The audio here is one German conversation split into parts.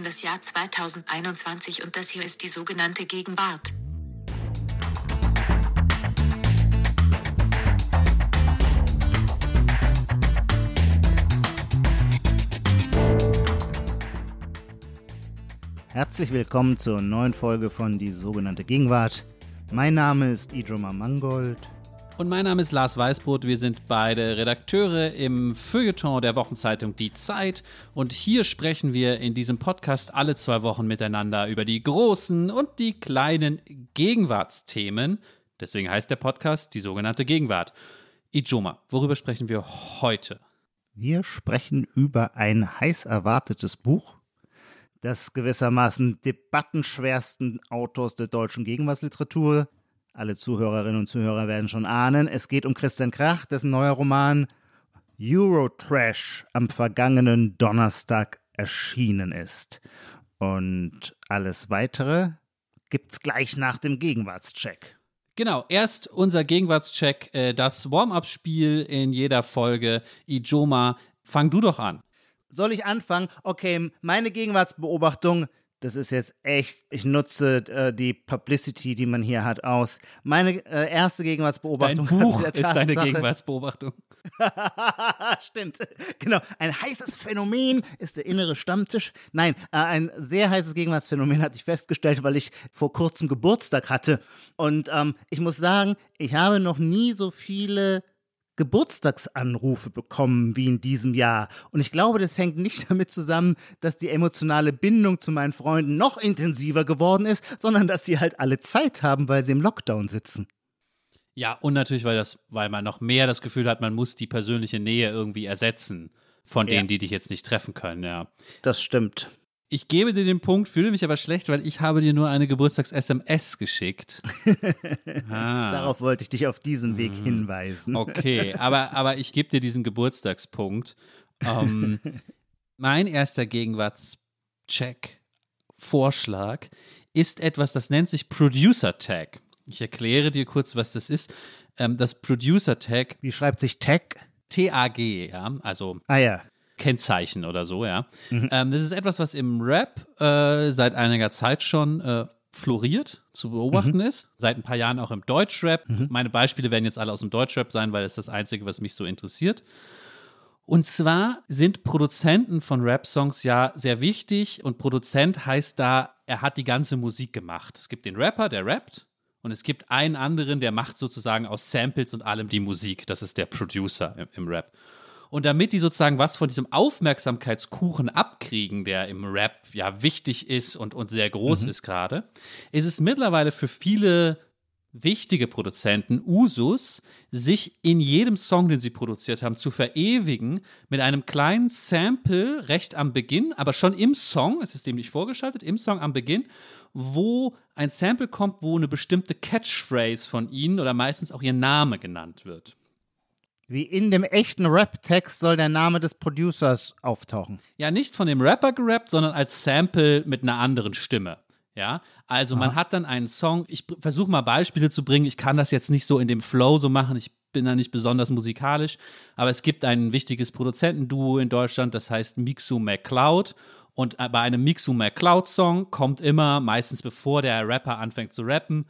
haben das Jahr 2021 und das hier ist die sogenannte Gegenwart. Herzlich willkommen zur neuen Folge von Die sogenannte Gegenwart. Mein Name ist Ijoma Mangold. Und mein Name ist Lars Weißbrot. Wir sind beide Redakteure im Feuilleton der Wochenzeitung Die Zeit. Und hier sprechen wir in diesem Podcast alle zwei Wochen miteinander über die großen und die kleinen Gegenwartsthemen. Deswegen heißt der Podcast die sogenannte Gegenwart. Ijoma, worüber sprechen wir heute? Wir sprechen über ein heiß erwartetes Buch, das gewissermaßen debattenschwersten Autors der deutschen Gegenwartsliteratur alle Zuhörerinnen und Zuhörer werden schon ahnen, es geht um Christian Krach, dessen neuer Roman Eurotrash am vergangenen Donnerstag erschienen ist. Und alles weitere gibt's gleich nach dem Gegenwartscheck. Genau, erst unser Gegenwartscheck, äh, das Warm-up-Spiel in jeder Folge. Ijoma, fang du doch an. Soll ich anfangen? Okay, meine Gegenwartsbeobachtung das ist jetzt echt, ich nutze äh, die Publicity, die man hier hat, aus. Meine äh, erste Gegenwartsbeobachtung. Dein Buch ist deine Gegenwartsbeobachtung. Stimmt, genau. Ein heißes Phänomen ist der innere Stammtisch. Nein, äh, ein sehr heißes Gegenwartsphänomen hatte ich festgestellt, weil ich vor kurzem Geburtstag hatte. Und ähm, ich muss sagen, ich habe noch nie so viele Geburtstagsanrufe bekommen wie in diesem Jahr. Und ich glaube, das hängt nicht damit zusammen, dass die emotionale Bindung zu meinen Freunden noch intensiver geworden ist, sondern dass sie halt alle Zeit haben, weil sie im Lockdown sitzen. Ja, und natürlich, weil, das, weil man noch mehr das Gefühl hat, man muss die persönliche Nähe irgendwie ersetzen von denen, ja. die dich jetzt nicht treffen können, ja. Das stimmt. Ich gebe dir den Punkt, fühle mich aber schlecht, weil ich habe dir nur eine Geburtstags-SMS geschickt. ah. Darauf wollte ich dich auf diesem Weg mhm. hinweisen. Okay, aber, aber ich gebe dir diesen Geburtstagspunkt. Ähm, mein erster Gegenwartscheck, Vorschlag, ist etwas, das nennt sich Producer Tag. Ich erkläre dir kurz, was das ist. Ähm, das Producer Tag. Wie schreibt sich Tag? T-A-G, ja. Also. Ah ja. Kennzeichen oder so, ja. Mhm. Ähm, das ist etwas, was im Rap äh, seit einiger Zeit schon äh, floriert, zu beobachten mhm. ist. Seit ein paar Jahren auch im Deutschrap. Mhm. Meine Beispiele werden jetzt alle aus dem Deutschrap sein, weil es das Einzige, was mich so interessiert. Und zwar sind Produzenten von Rap-Songs ja sehr wichtig und Produzent heißt da, er hat die ganze Musik gemacht. Es gibt den Rapper, der rappt und es gibt einen anderen, der macht sozusagen aus Samples und allem die Musik. Das ist der Producer im, im Rap. Und damit die sozusagen was von diesem Aufmerksamkeitskuchen abkriegen, der im Rap ja wichtig ist und, und sehr groß mhm. ist gerade, ist es mittlerweile für viele wichtige Produzenten Usus, sich in jedem Song, den sie produziert haben, zu verewigen mit einem kleinen Sample recht am Beginn, aber schon im Song, es ist dem nicht vorgeschaltet, im Song am Beginn, wo ein Sample kommt, wo eine bestimmte Catchphrase von ihnen oder meistens auch ihr Name genannt wird. Wie in dem echten Rap-Text soll der Name des Producers auftauchen. Ja, nicht von dem Rapper gerappt, sondern als Sample mit einer anderen Stimme. Ja, also Aha. man hat dann einen Song. Ich versuche mal Beispiele zu bringen. Ich kann das jetzt nicht so in dem Flow so machen. Ich bin da nicht besonders musikalisch. Aber es gibt ein wichtiges Produzentenduo in Deutschland, das heißt Mixu McCloud. Und bei einem Mixu McCloud-Song kommt immer, meistens bevor der Rapper anfängt zu rappen,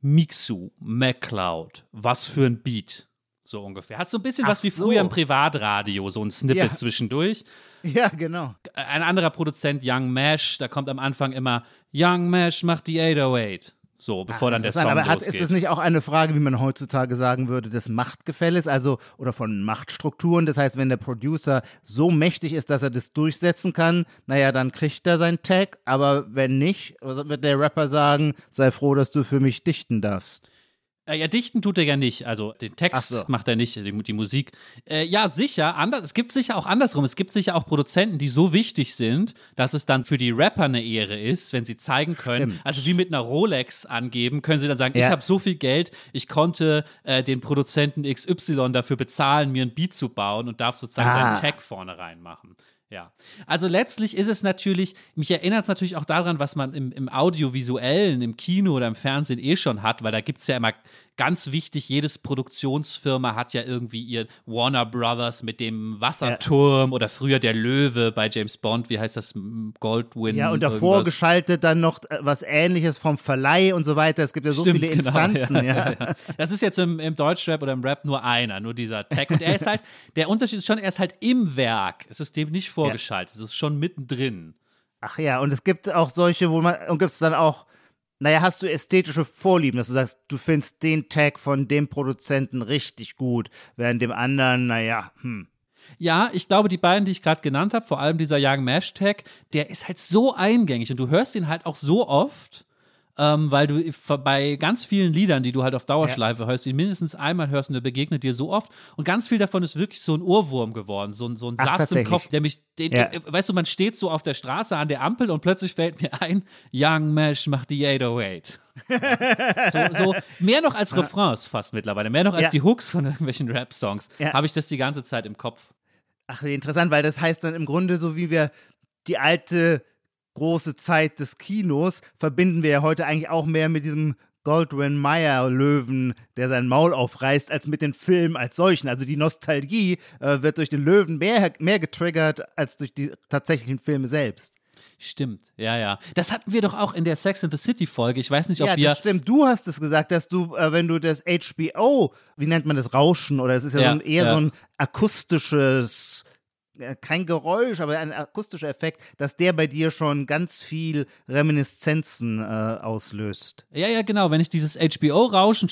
Mixu McCloud. Was für ein Beat. So ungefähr. Hat so ein bisschen Ach was wie so. früher im Privatradio, so ein Snippet ja. zwischendurch. Ja, genau. Ein anderer Produzent, Young Mesh, da kommt am Anfang immer Young Mesh macht die 808. So, bevor Ach, dann der Song aber hat, ist das nicht auch eine Frage, wie man heutzutage sagen würde, des Machtgefälles, also oder von Machtstrukturen? Das heißt, wenn der Producer so mächtig ist, dass er das durchsetzen kann, naja, dann kriegt er sein Tag, aber wenn nicht, wird der Rapper sagen, sei froh, dass du für mich dichten darfst. Äh, ja, dichten tut er ja nicht. Also den Text so. macht er nicht, die, die Musik. Äh, ja, sicher. Anders, es gibt sicher auch andersrum. Es gibt sicher auch Produzenten, die so wichtig sind, dass es dann für die Rapper eine Ehre ist, wenn sie zeigen können. Stimmt. Also wie mit einer Rolex angeben, können sie dann sagen, ja. ich habe so viel Geld, ich konnte äh, den Produzenten XY dafür bezahlen, mir ein Beat zu bauen und darf sozusagen ah. seinen Tag vorne reinmachen. Ja, also letztlich ist es natürlich, mich erinnert es natürlich auch daran, was man im, im Audiovisuellen, im Kino oder im Fernsehen eh schon hat, weil da gibt es ja immer ganz wichtig, jedes Produktionsfirma hat ja irgendwie ihr Warner Brothers mit dem Wasserturm ja. oder früher der Löwe bei James Bond, wie heißt das, Goldwyn? Ja, und davor irgendwas. geschaltet dann noch äh, was ähnliches vom Verleih und so weiter. Es gibt ja so Stimmt, viele genau, Instanzen. Genau, ja, ja. Das ist jetzt im, im Deutschrap oder im Rap nur einer, nur dieser Tag. Und er ist halt, der Unterschied ist schon, er ist halt im Werk. Es ist dem nicht vorgeschaltet, es ist schon mittendrin. Ach ja, und es gibt auch solche, wo man, und gibt es dann auch naja, hast du ästhetische Vorlieben, dass du sagst, du findest den Tag von dem Produzenten richtig gut, während dem anderen, naja, hm. Ja, ich glaube, die beiden, die ich gerade genannt habe, vor allem dieser Young Mash Tag, der ist halt so eingängig und du hörst ihn halt auch so oft ähm, weil du bei ganz vielen Liedern, die du halt auf Dauerschleife ja. hörst, ihn mindestens einmal hörst und der begegnet dir so oft. Und ganz viel davon ist wirklich so ein Ohrwurm geworden, so, so ein Ach, Satz im Kopf, der mich, den, ja. äh, weißt du, man steht so auf der Straße an der Ampel und plötzlich fällt mir ein, Young Mesh macht die 808. so, so, mehr noch als Refrains fast mittlerweile, mehr noch als ja. die Hooks von irgendwelchen Rap-Songs, habe ich das die ganze Zeit im Kopf. Ach, wie interessant, weil das heißt dann im Grunde so, wie wir die alte große Zeit des Kinos verbinden wir ja heute eigentlich auch mehr mit diesem Goldwyn Mayer Löwen, der sein Maul aufreißt, als mit den Filmen als solchen. Also die Nostalgie äh, wird durch den Löwen mehr, mehr getriggert als durch die tatsächlichen Filme selbst. Stimmt, ja, ja. Das hatten wir doch auch in der Sex in the City Folge. Ich weiß nicht, ob ja, wir. Ja, das stimmt. Du hast es gesagt, dass du, äh, wenn du das HBO, wie nennt man das, Rauschen oder es ist ja, ja so ein, eher ja. so ein akustisches kein Geräusch, aber ein akustischer Effekt, dass der bei dir schon ganz viel Reminiszenzen äh, auslöst. Ja, ja, genau. Wenn ich dieses HBO-Rauschen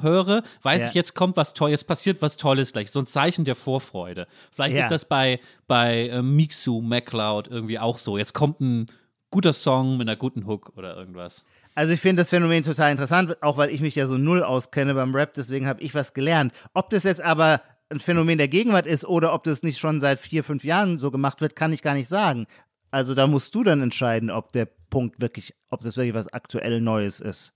höre, weiß ja. ich, jetzt kommt was Tolles, jetzt passiert was Tolles gleich. So ein Zeichen der Vorfreude. Vielleicht ja. ist das bei, bei äh, Mixu, MacLeod irgendwie auch so. Jetzt kommt ein guter Song mit einer guten Hook oder irgendwas. Also ich finde das Phänomen total interessant, auch weil ich mich ja so null auskenne beim Rap, deswegen habe ich was gelernt. Ob das jetzt aber ein Phänomen der Gegenwart ist oder ob das nicht schon seit vier, fünf Jahren so gemacht wird, kann ich gar nicht sagen. Also da musst du dann entscheiden, ob der Punkt wirklich, ob das wirklich was aktuell Neues ist.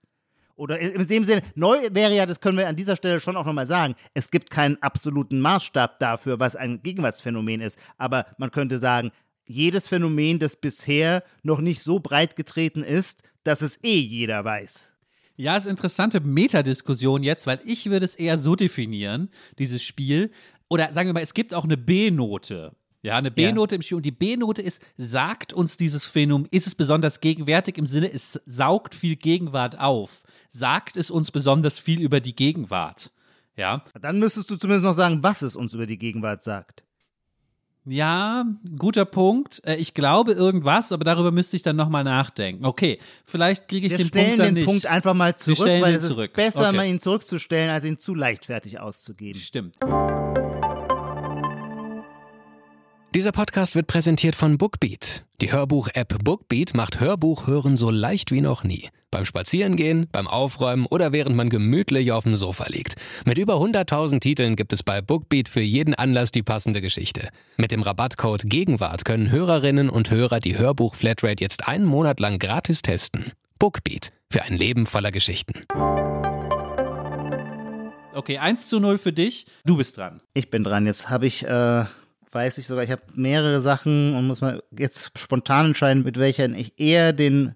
Oder in dem Sinne, neu wäre ja, das können wir an dieser Stelle schon auch nochmal sagen, es gibt keinen absoluten Maßstab dafür, was ein Gegenwartsphänomen ist. Aber man könnte sagen, jedes Phänomen, das bisher noch nicht so breit getreten ist, dass es eh jeder weiß. Ja, ist interessante Metadiskussion jetzt, weil ich würde es eher so definieren, dieses Spiel. Oder sagen wir mal, es gibt auch eine B-Note. Ja, eine B-Note ja. im Spiel. Und die B-Note ist, sagt uns dieses Phänomen, ist es besonders gegenwärtig im Sinne, es saugt viel Gegenwart auf. Sagt es uns besonders viel über die Gegenwart. Ja. Dann müsstest du zumindest noch sagen, was es uns über die Gegenwart sagt. Ja, guter Punkt. Äh, ich glaube irgendwas, aber darüber müsste ich dann nochmal nachdenken. Okay, vielleicht kriege ich Wir den Punkt dann den nicht. Punkt einfach mal zurück, weil es zurück. ist besser, okay. mal ihn zurückzustellen, als ihn zu leichtfertig auszugeben. Stimmt. Dieser Podcast wird präsentiert von Bookbeat. Die Hörbuch-App Bookbeat macht Hörbuch hören so leicht wie noch nie. Beim Spazierengehen, beim Aufräumen oder während man gemütlich auf dem Sofa liegt. Mit über 100.000 Titeln gibt es bei Bookbeat für jeden Anlass die passende Geschichte. Mit dem Rabattcode Gegenwart können Hörerinnen und Hörer die Hörbuch-Flatrate jetzt einen Monat lang gratis testen. Bookbeat für ein Leben voller Geschichten. Okay, 1 zu 0 für dich. Du bist dran. Ich bin dran. Jetzt habe ich. Äh weiß ich sogar, ich habe mehrere Sachen und muss mal jetzt spontan entscheiden, mit welcher ich eher den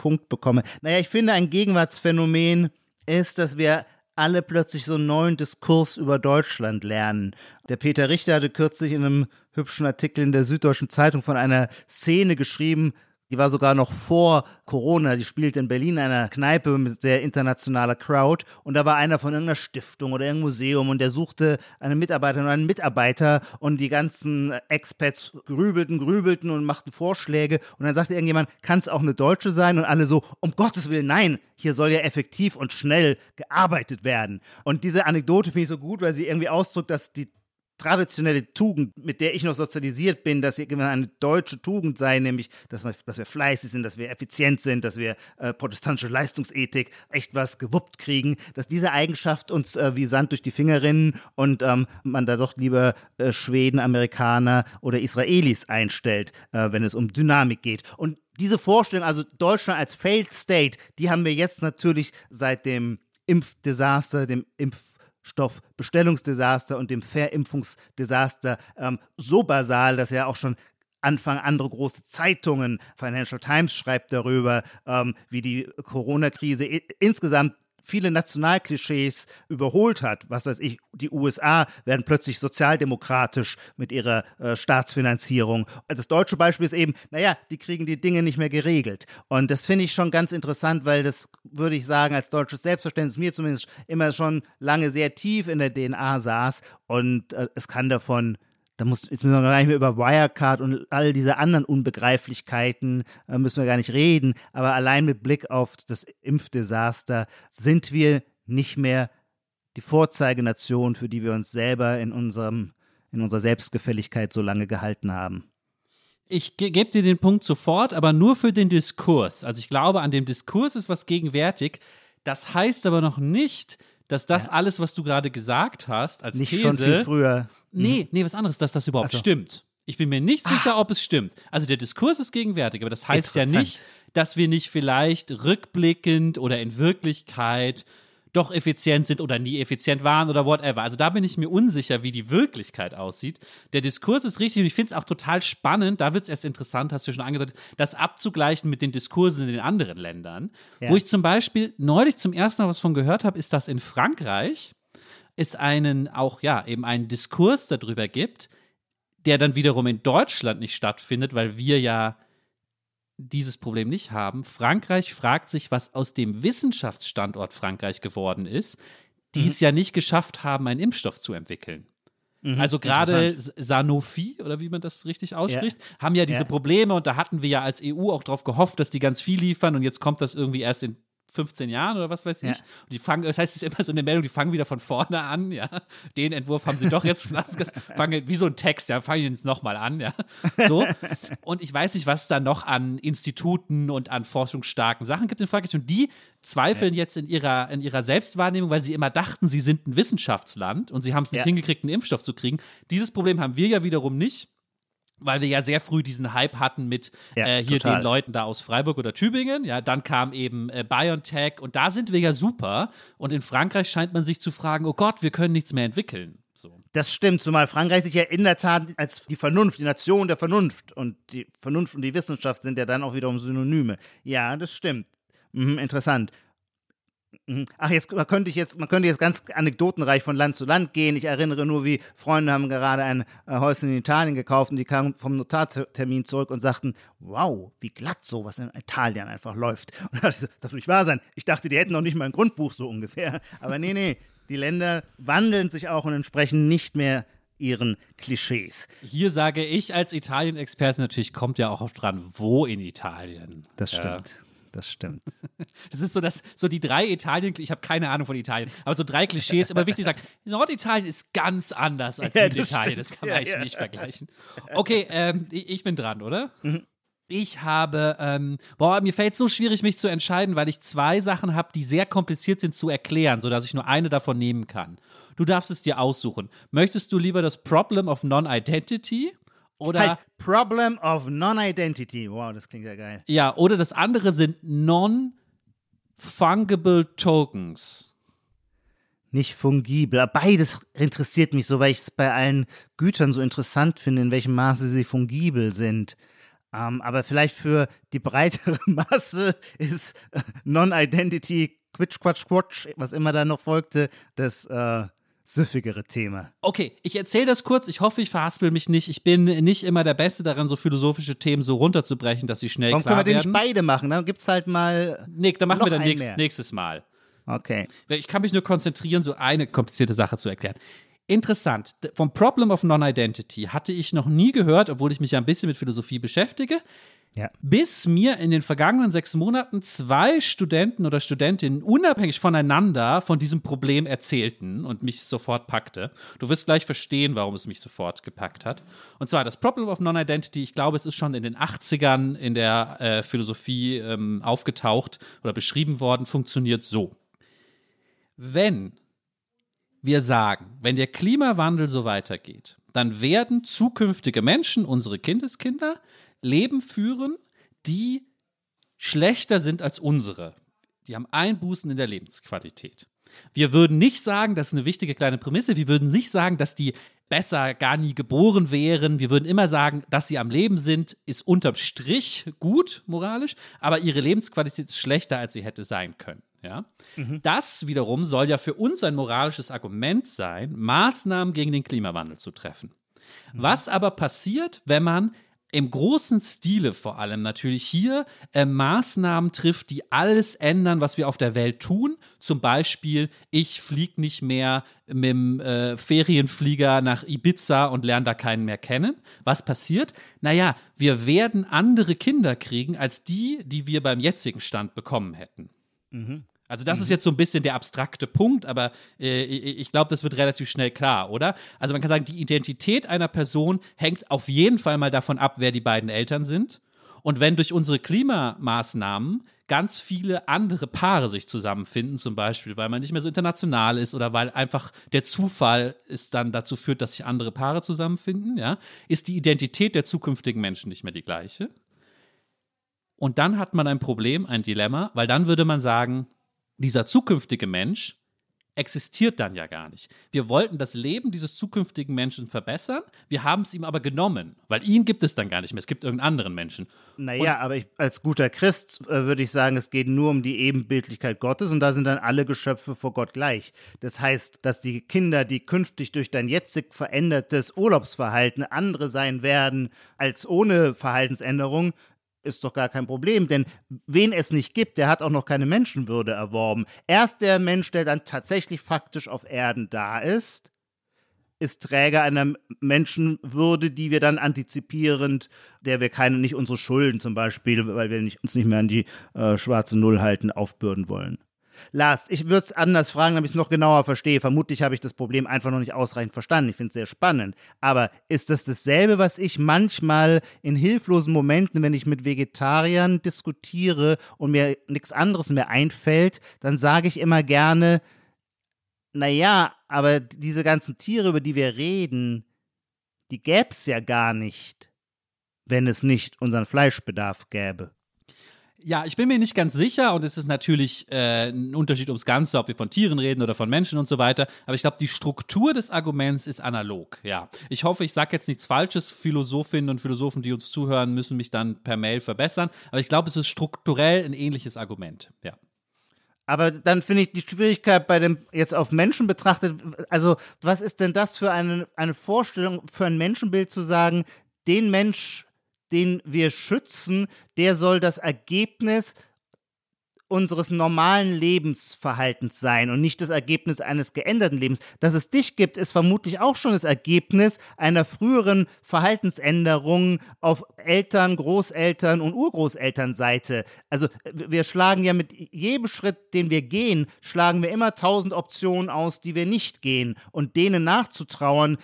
Punkt bekomme. Naja, ich finde, ein Gegenwartsphänomen ist, dass wir alle plötzlich so einen neuen Diskurs über Deutschland lernen. Der Peter Richter hatte kürzlich in einem hübschen Artikel in der Süddeutschen Zeitung von einer Szene geschrieben, die war sogar noch vor Corona. Die spielte in Berlin in einer Kneipe mit sehr internationaler Crowd. Und da war einer von irgendeiner Stiftung oder irgendeinem Museum und der suchte eine Mitarbeiterin oder einen Mitarbeiter und die ganzen Expats grübelten, grübelten und machten Vorschläge. Und dann sagte irgendjemand, kann es auch eine Deutsche sein? Und alle so, um Gottes Willen, nein, hier soll ja effektiv und schnell gearbeitet werden. Und diese Anekdote finde ich so gut, weil sie irgendwie ausdrückt, dass die traditionelle Tugend, mit der ich noch sozialisiert bin, dass sie eine deutsche Tugend sei, nämlich, dass wir, dass wir fleißig sind, dass wir effizient sind, dass wir äh, protestantische Leistungsethik echt was gewuppt kriegen, dass diese Eigenschaft uns äh, wie Sand durch die Finger rinnen und ähm, man da doch lieber äh, Schweden, Amerikaner oder Israelis einstellt, äh, wenn es um Dynamik geht. Und diese Vorstellung, also Deutschland als Failed State, die haben wir jetzt natürlich seit dem Impfdesaster, dem Impf Stoffbestellungsdesaster und dem Verimpfungsdesaster ähm, so basal, dass ja auch schon Anfang andere große Zeitungen, Financial Times schreibt darüber, ähm, wie die Corona-Krise insgesamt viele Nationalklischees überholt hat. Was weiß ich, die USA werden plötzlich sozialdemokratisch mit ihrer äh, Staatsfinanzierung. Das deutsche Beispiel ist eben, naja, die kriegen die Dinge nicht mehr geregelt. Und das finde ich schon ganz interessant, weil das, würde ich sagen, als deutsches Selbstverständnis mir zumindest immer schon lange sehr tief in der DNA saß. Und äh, es kann davon da muss, jetzt müssen wir gar nicht mehr über Wirecard und all diese anderen Unbegreiflichkeiten äh, müssen wir gar nicht reden. Aber allein mit Blick auf das Impfdesaster sind wir nicht mehr die Vorzeigenation, für die wir uns selber in unserem, in unserer Selbstgefälligkeit so lange gehalten haben. Ich ge gebe dir den Punkt sofort, aber nur für den Diskurs. Also ich glaube, an dem Diskurs ist was gegenwärtig. Das heißt aber noch nicht, dass das ja. alles, was du gerade gesagt hast, als nicht These, schon viel früher. Nee, nee, was anderes, dass das überhaupt so. stimmt. Ich bin mir nicht sicher, ob es stimmt. Also der Diskurs ist gegenwärtig, aber das heißt ja nicht, dass wir nicht vielleicht rückblickend oder in Wirklichkeit doch effizient sind oder nie effizient waren oder whatever. Also da bin ich mir unsicher, wie die Wirklichkeit aussieht. Der Diskurs ist richtig und ich finde es auch total spannend, da wird es erst interessant, hast du schon angedeutet, das abzugleichen mit den Diskursen in den anderen Ländern. Ja. Wo ich zum Beispiel neulich zum ersten Mal was von gehört habe, ist, dass in Frankreich es einen auch, ja, eben einen Diskurs darüber gibt, der dann wiederum in Deutschland nicht stattfindet, weil wir ja dieses Problem nicht haben. Frankreich fragt sich, was aus dem Wissenschaftsstandort Frankreich geworden ist, die mhm. es ja nicht geschafft haben, einen Impfstoff zu entwickeln. Mhm, also gerade Sanofi, oder wie man das richtig ausspricht, ja. haben ja diese ja. Probleme und da hatten wir ja als EU auch darauf gehofft, dass die ganz viel liefern und jetzt kommt das irgendwie erst in 15 Jahren oder was weiß ich. Ja. Und die fangen, das heißt, es ist immer so eine Meldung, die fangen wieder von vorne an, ja. Den Entwurf haben sie doch jetzt, fangen, wie so ein Text, ja, fangen jetzt nochmal an, ja. So. Und ich weiß nicht, was da noch an Instituten und an forschungsstarken Sachen gibt in Frankreich. Und die zweifeln ja. jetzt in ihrer, in ihrer Selbstwahrnehmung, weil sie immer dachten, sie sind ein Wissenschaftsland und sie haben es nicht ja. hingekriegt, einen Impfstoff zu kriegen. Dieses Problem haben wir ja wiederum nicht weil wir ja sehr früh diesen Hype hatten mit ja, äh, hier total. den Leuten da aus Freiburg oder Tübingen. Ja, dann kam eben äh, BioNTech und da sind wir ja super. Und in Frankreich scheint man sich zu fragen, oh Gott, wir können nichts mehr entwickeln. So. Das stimmt, zumal Frankreich sich ja in der Tat als die Vernunft, die Nation der Vernunft und die Vernunft und die Wissenschaft sind ja dann auch wiederum Synonyme. Ja, das stimmt. Mhm, interessant. Mhm. Ach, jetzt man könnte ich jetzt, man könnte jetzt ganz anekdotenreich von Land zu Land gehen. Ich erinnere nur, wie Freunde haben gerade ein äh, Häuschen in Italien gekauft und die kamen vom Notartermin zurück und sagten, wow, wie glatt sowas in Italien einfach läuft. Und da dachte ich so, das darf nicht wahr sein. Ich dachte, die hätten noch nicht mal ein Grundbuch so ungefähr. Aber nee, nee, die Länder wandeln sich auch und entsprechen nicht mehr ihren Klischees. Hier sage ich als Italien-Experte natürlich, kommt ja auch oft dran, wo in Italien. Das stimmt. Ja das stimmt. Das ist so, dass so die drei Italien, ich habe keine Ahnung von Italien, aber so drei Klischees immer wichtig sagen. Norditalien ist ganz anders als ja, Süditalien, das, das kann man ja, eigentlich ja. nicht vergleichen. Okay, ähm, ich, ich, bin dran, oder? Mhm. Ich habe, ähm, boah, mir fällt es so schwierig, mich zu entscheiden, weil ich zwei Sachen habe, die sehr kompliziert sind zu erklären, sodass ich nur eine davon nehmen kann. Du darfst es dir aussuchen. Möchtest du lieber das Problem of Non-Identity oder halt, Problem of Non-Identity. Wow, das klingt ja geil. Ja, oder das andere sind Non-Fungible Tokens. Nicht fungibel. Beides interessiert mich so, weil ich es bei allen Gütern so interessant finde, in welchem Maße sie fungibel sind. Ähm, aber vielleicht für die breitere Masse ist äh, Non-Identity, Quitsch, Quatsch, Quatsch, was immer da noch folgte, das äh, süffigere Thema. Okay, ich erzähle das kurz. Ich hoffe, ich verhaspel mich nicht. Ich bin nicht immer der Beste daran, so philosophische Themen so runterzubrechen, dass sie schnell Warum klar werden. können wir den nicht beide machen? Dann gibt es halt mal. Nick, dann machen wir dann nächst, nächstes Mal. Okay. Ich kann mich nur konzentrieren, so eine komplizierte Sache zu erklären. Interessant. Vom Problem of Non-Identity hatte ich noch nie gehört, obwohl ich mich ja ein bisschen mit Philosophie beschäftige. Ja. Bis mir in den vergangenen sechs Monaten zwei Studenten oder Studentinnen unabhängig voneinander von diesem Problem erzählten und mich sofort packte. Du wirst gleich verstehen, warum es mich sofort gepackt hat. Und zwar das Problem of Non-Identity, ich glaube, es ist schon in den 80ern in der äh, Philosophie ähm, aufgetaucht oder beschrieben worden, funktioniert so. Wenn wir sagen, wenn der Klimawandel so weitergeht, dann werden zukünftige Menschen, unsere Kindeskinder, Leben führen, die schlechter sind als unsere. Die haben Einbußen in der Lebensqualität. Wir würden nicht sagen, das ist eine wichtige kleine Prämisse, wir würden nicht sagen, dass die besser gar nie geboren wären. Wir würden immer sagen, dass sie am Leben sind, ist unterm Strich gut moralisch, aber ihre Lebensqualität ist schlechter, als sie hätte sein können. Ja? Das wiederum soll ja für uns ein moralisches Argument sein, Maßnahmen gegen den Klimawandel zu treffen. Was aber passiert, wenn man im großen Stile vor allem natürlich hier äh, Maßnahmen trifft, die alles ändern, was wir auf der Welt tun. Zum Beispiel, ich fliege nicht mehr mit dem äh, Ferienflieger nach Ibiza und lerne da keinen mehr kennen. Was passiert? Naja, wir werden andere Kinder kriegen als die, die wir beim jetzigen Stand bekommen hätten. Also das ist jetzt so ein bisschen der abstrakte Punkt, aber äh, ich ich glaube, das wird relativ schnell klar, oder? Also man kann sagen, die Identität einer Person hängt auf jeden Fall mal davon ab, wer die beiden Eltern sind. Und wenn durch unsere Klimamaßnahmen ganz viele andere Paare sich zusammenfinden, zum Beispiel, weil man nicht mehr so international ist oder weil einfach der Zufall es dann dazu führt, dass sich andere Paare zusammenfinden, ja, ist die Identität der zukünftigen Menschen nicht mehr die gleiche. Und dann hat man ein Problem, ein Dilemma, weil dann würde man sagen, dieser zukünftige Mensch existiert dann ja gar nicht. Wir wollten das Leben dieses zukünftigen Menschen verbessern, wir haben es ihm aber genommen, weil ihn gibt es dann gar nicht mehr, es gibt irgendeinen anderen Menschen. Naja, aber ich, als guter Christ äh, würde ich sagen, es geht nur um die Ebenbildlichkeit Gottes und da sind dann alle Geschöpfe vor Gott gleich. Das heißt, dass die Kinder, die künftig durch dein jetzig verändertes Urlaubsverhalten andere sein werden als ohne Verhaltensänderung, ist doch gar kein Problem, denn wen es nicht gibt, der hat auch noch keine Menschenwürde erworben. Erst der Mensch, der dann tatsächlich faktisch auf Erden da ist, ist Träger einer Menschenwürde, die wir dann antizipierend, der wir keine, nicht unsere Schulden zum Beispiel, weil wir nicht, uns nicht mehr an die äh, schwarze Null halten, aufbürden wollen. Lars, ich würde es anders fragen, damit ich es noch genauer verstehe. Vermutlich habe ich das Problem einfach noch nicht ausreichend verstanden. Ich finde es sehr spannend. Aber ist das dasselbe, was ich manchmal in hilflosen Momenten, wenn ich mit Vegetariern diskutiere und mir nichts anderes mehr einfällt, dann sage ich immer gerne, naja, aber diese ganzen Tiere, über die wir reden, die gäbe es ja gar nicht, wenn es nicht unseren Fleischbedarf gäbe. Ja, ich bin mir nicht ganz sicher und es ist natürlich äh, ein Unterschied ums Ganze, ob wir von Tieren reden oder von Menschen und so weiter. Aber ich glaube, die Struktur des Arguments ist analog. Ja, ich hoffe, ich sage jetzt nichts Falsches. Philosophinnen und Philosophen, die uns zuhören, müssen mich dann per Mail verbessern. Aber ich glaube, es ist strukturell ein ähnliches Argument. Ja. Aber dann finde ich die Schwierigkeit bei dem, jetzt auf Menschen betrachtet, also was ist denn das für eine, eine Vorstellung, für ein Menschenbild zu sagen, den Mensch, den wir schützen, der soll das Ergebnis unseres normalen Lebensverhaltens sein und nicht das Ergebnis eines geänderten Lebens. Dass es dich gibt, ist vermutlich auch schon das Ergebnis einer früheren Verhaltensänderung auf Eltern, Großeltern und Urgroßelternseite. Also wir schlagen ja mit jedem Schritt, den wir gehen, schlagen wir immer tausend Optionen aus, die wir nicht gehen. Und denen nachzutrauern,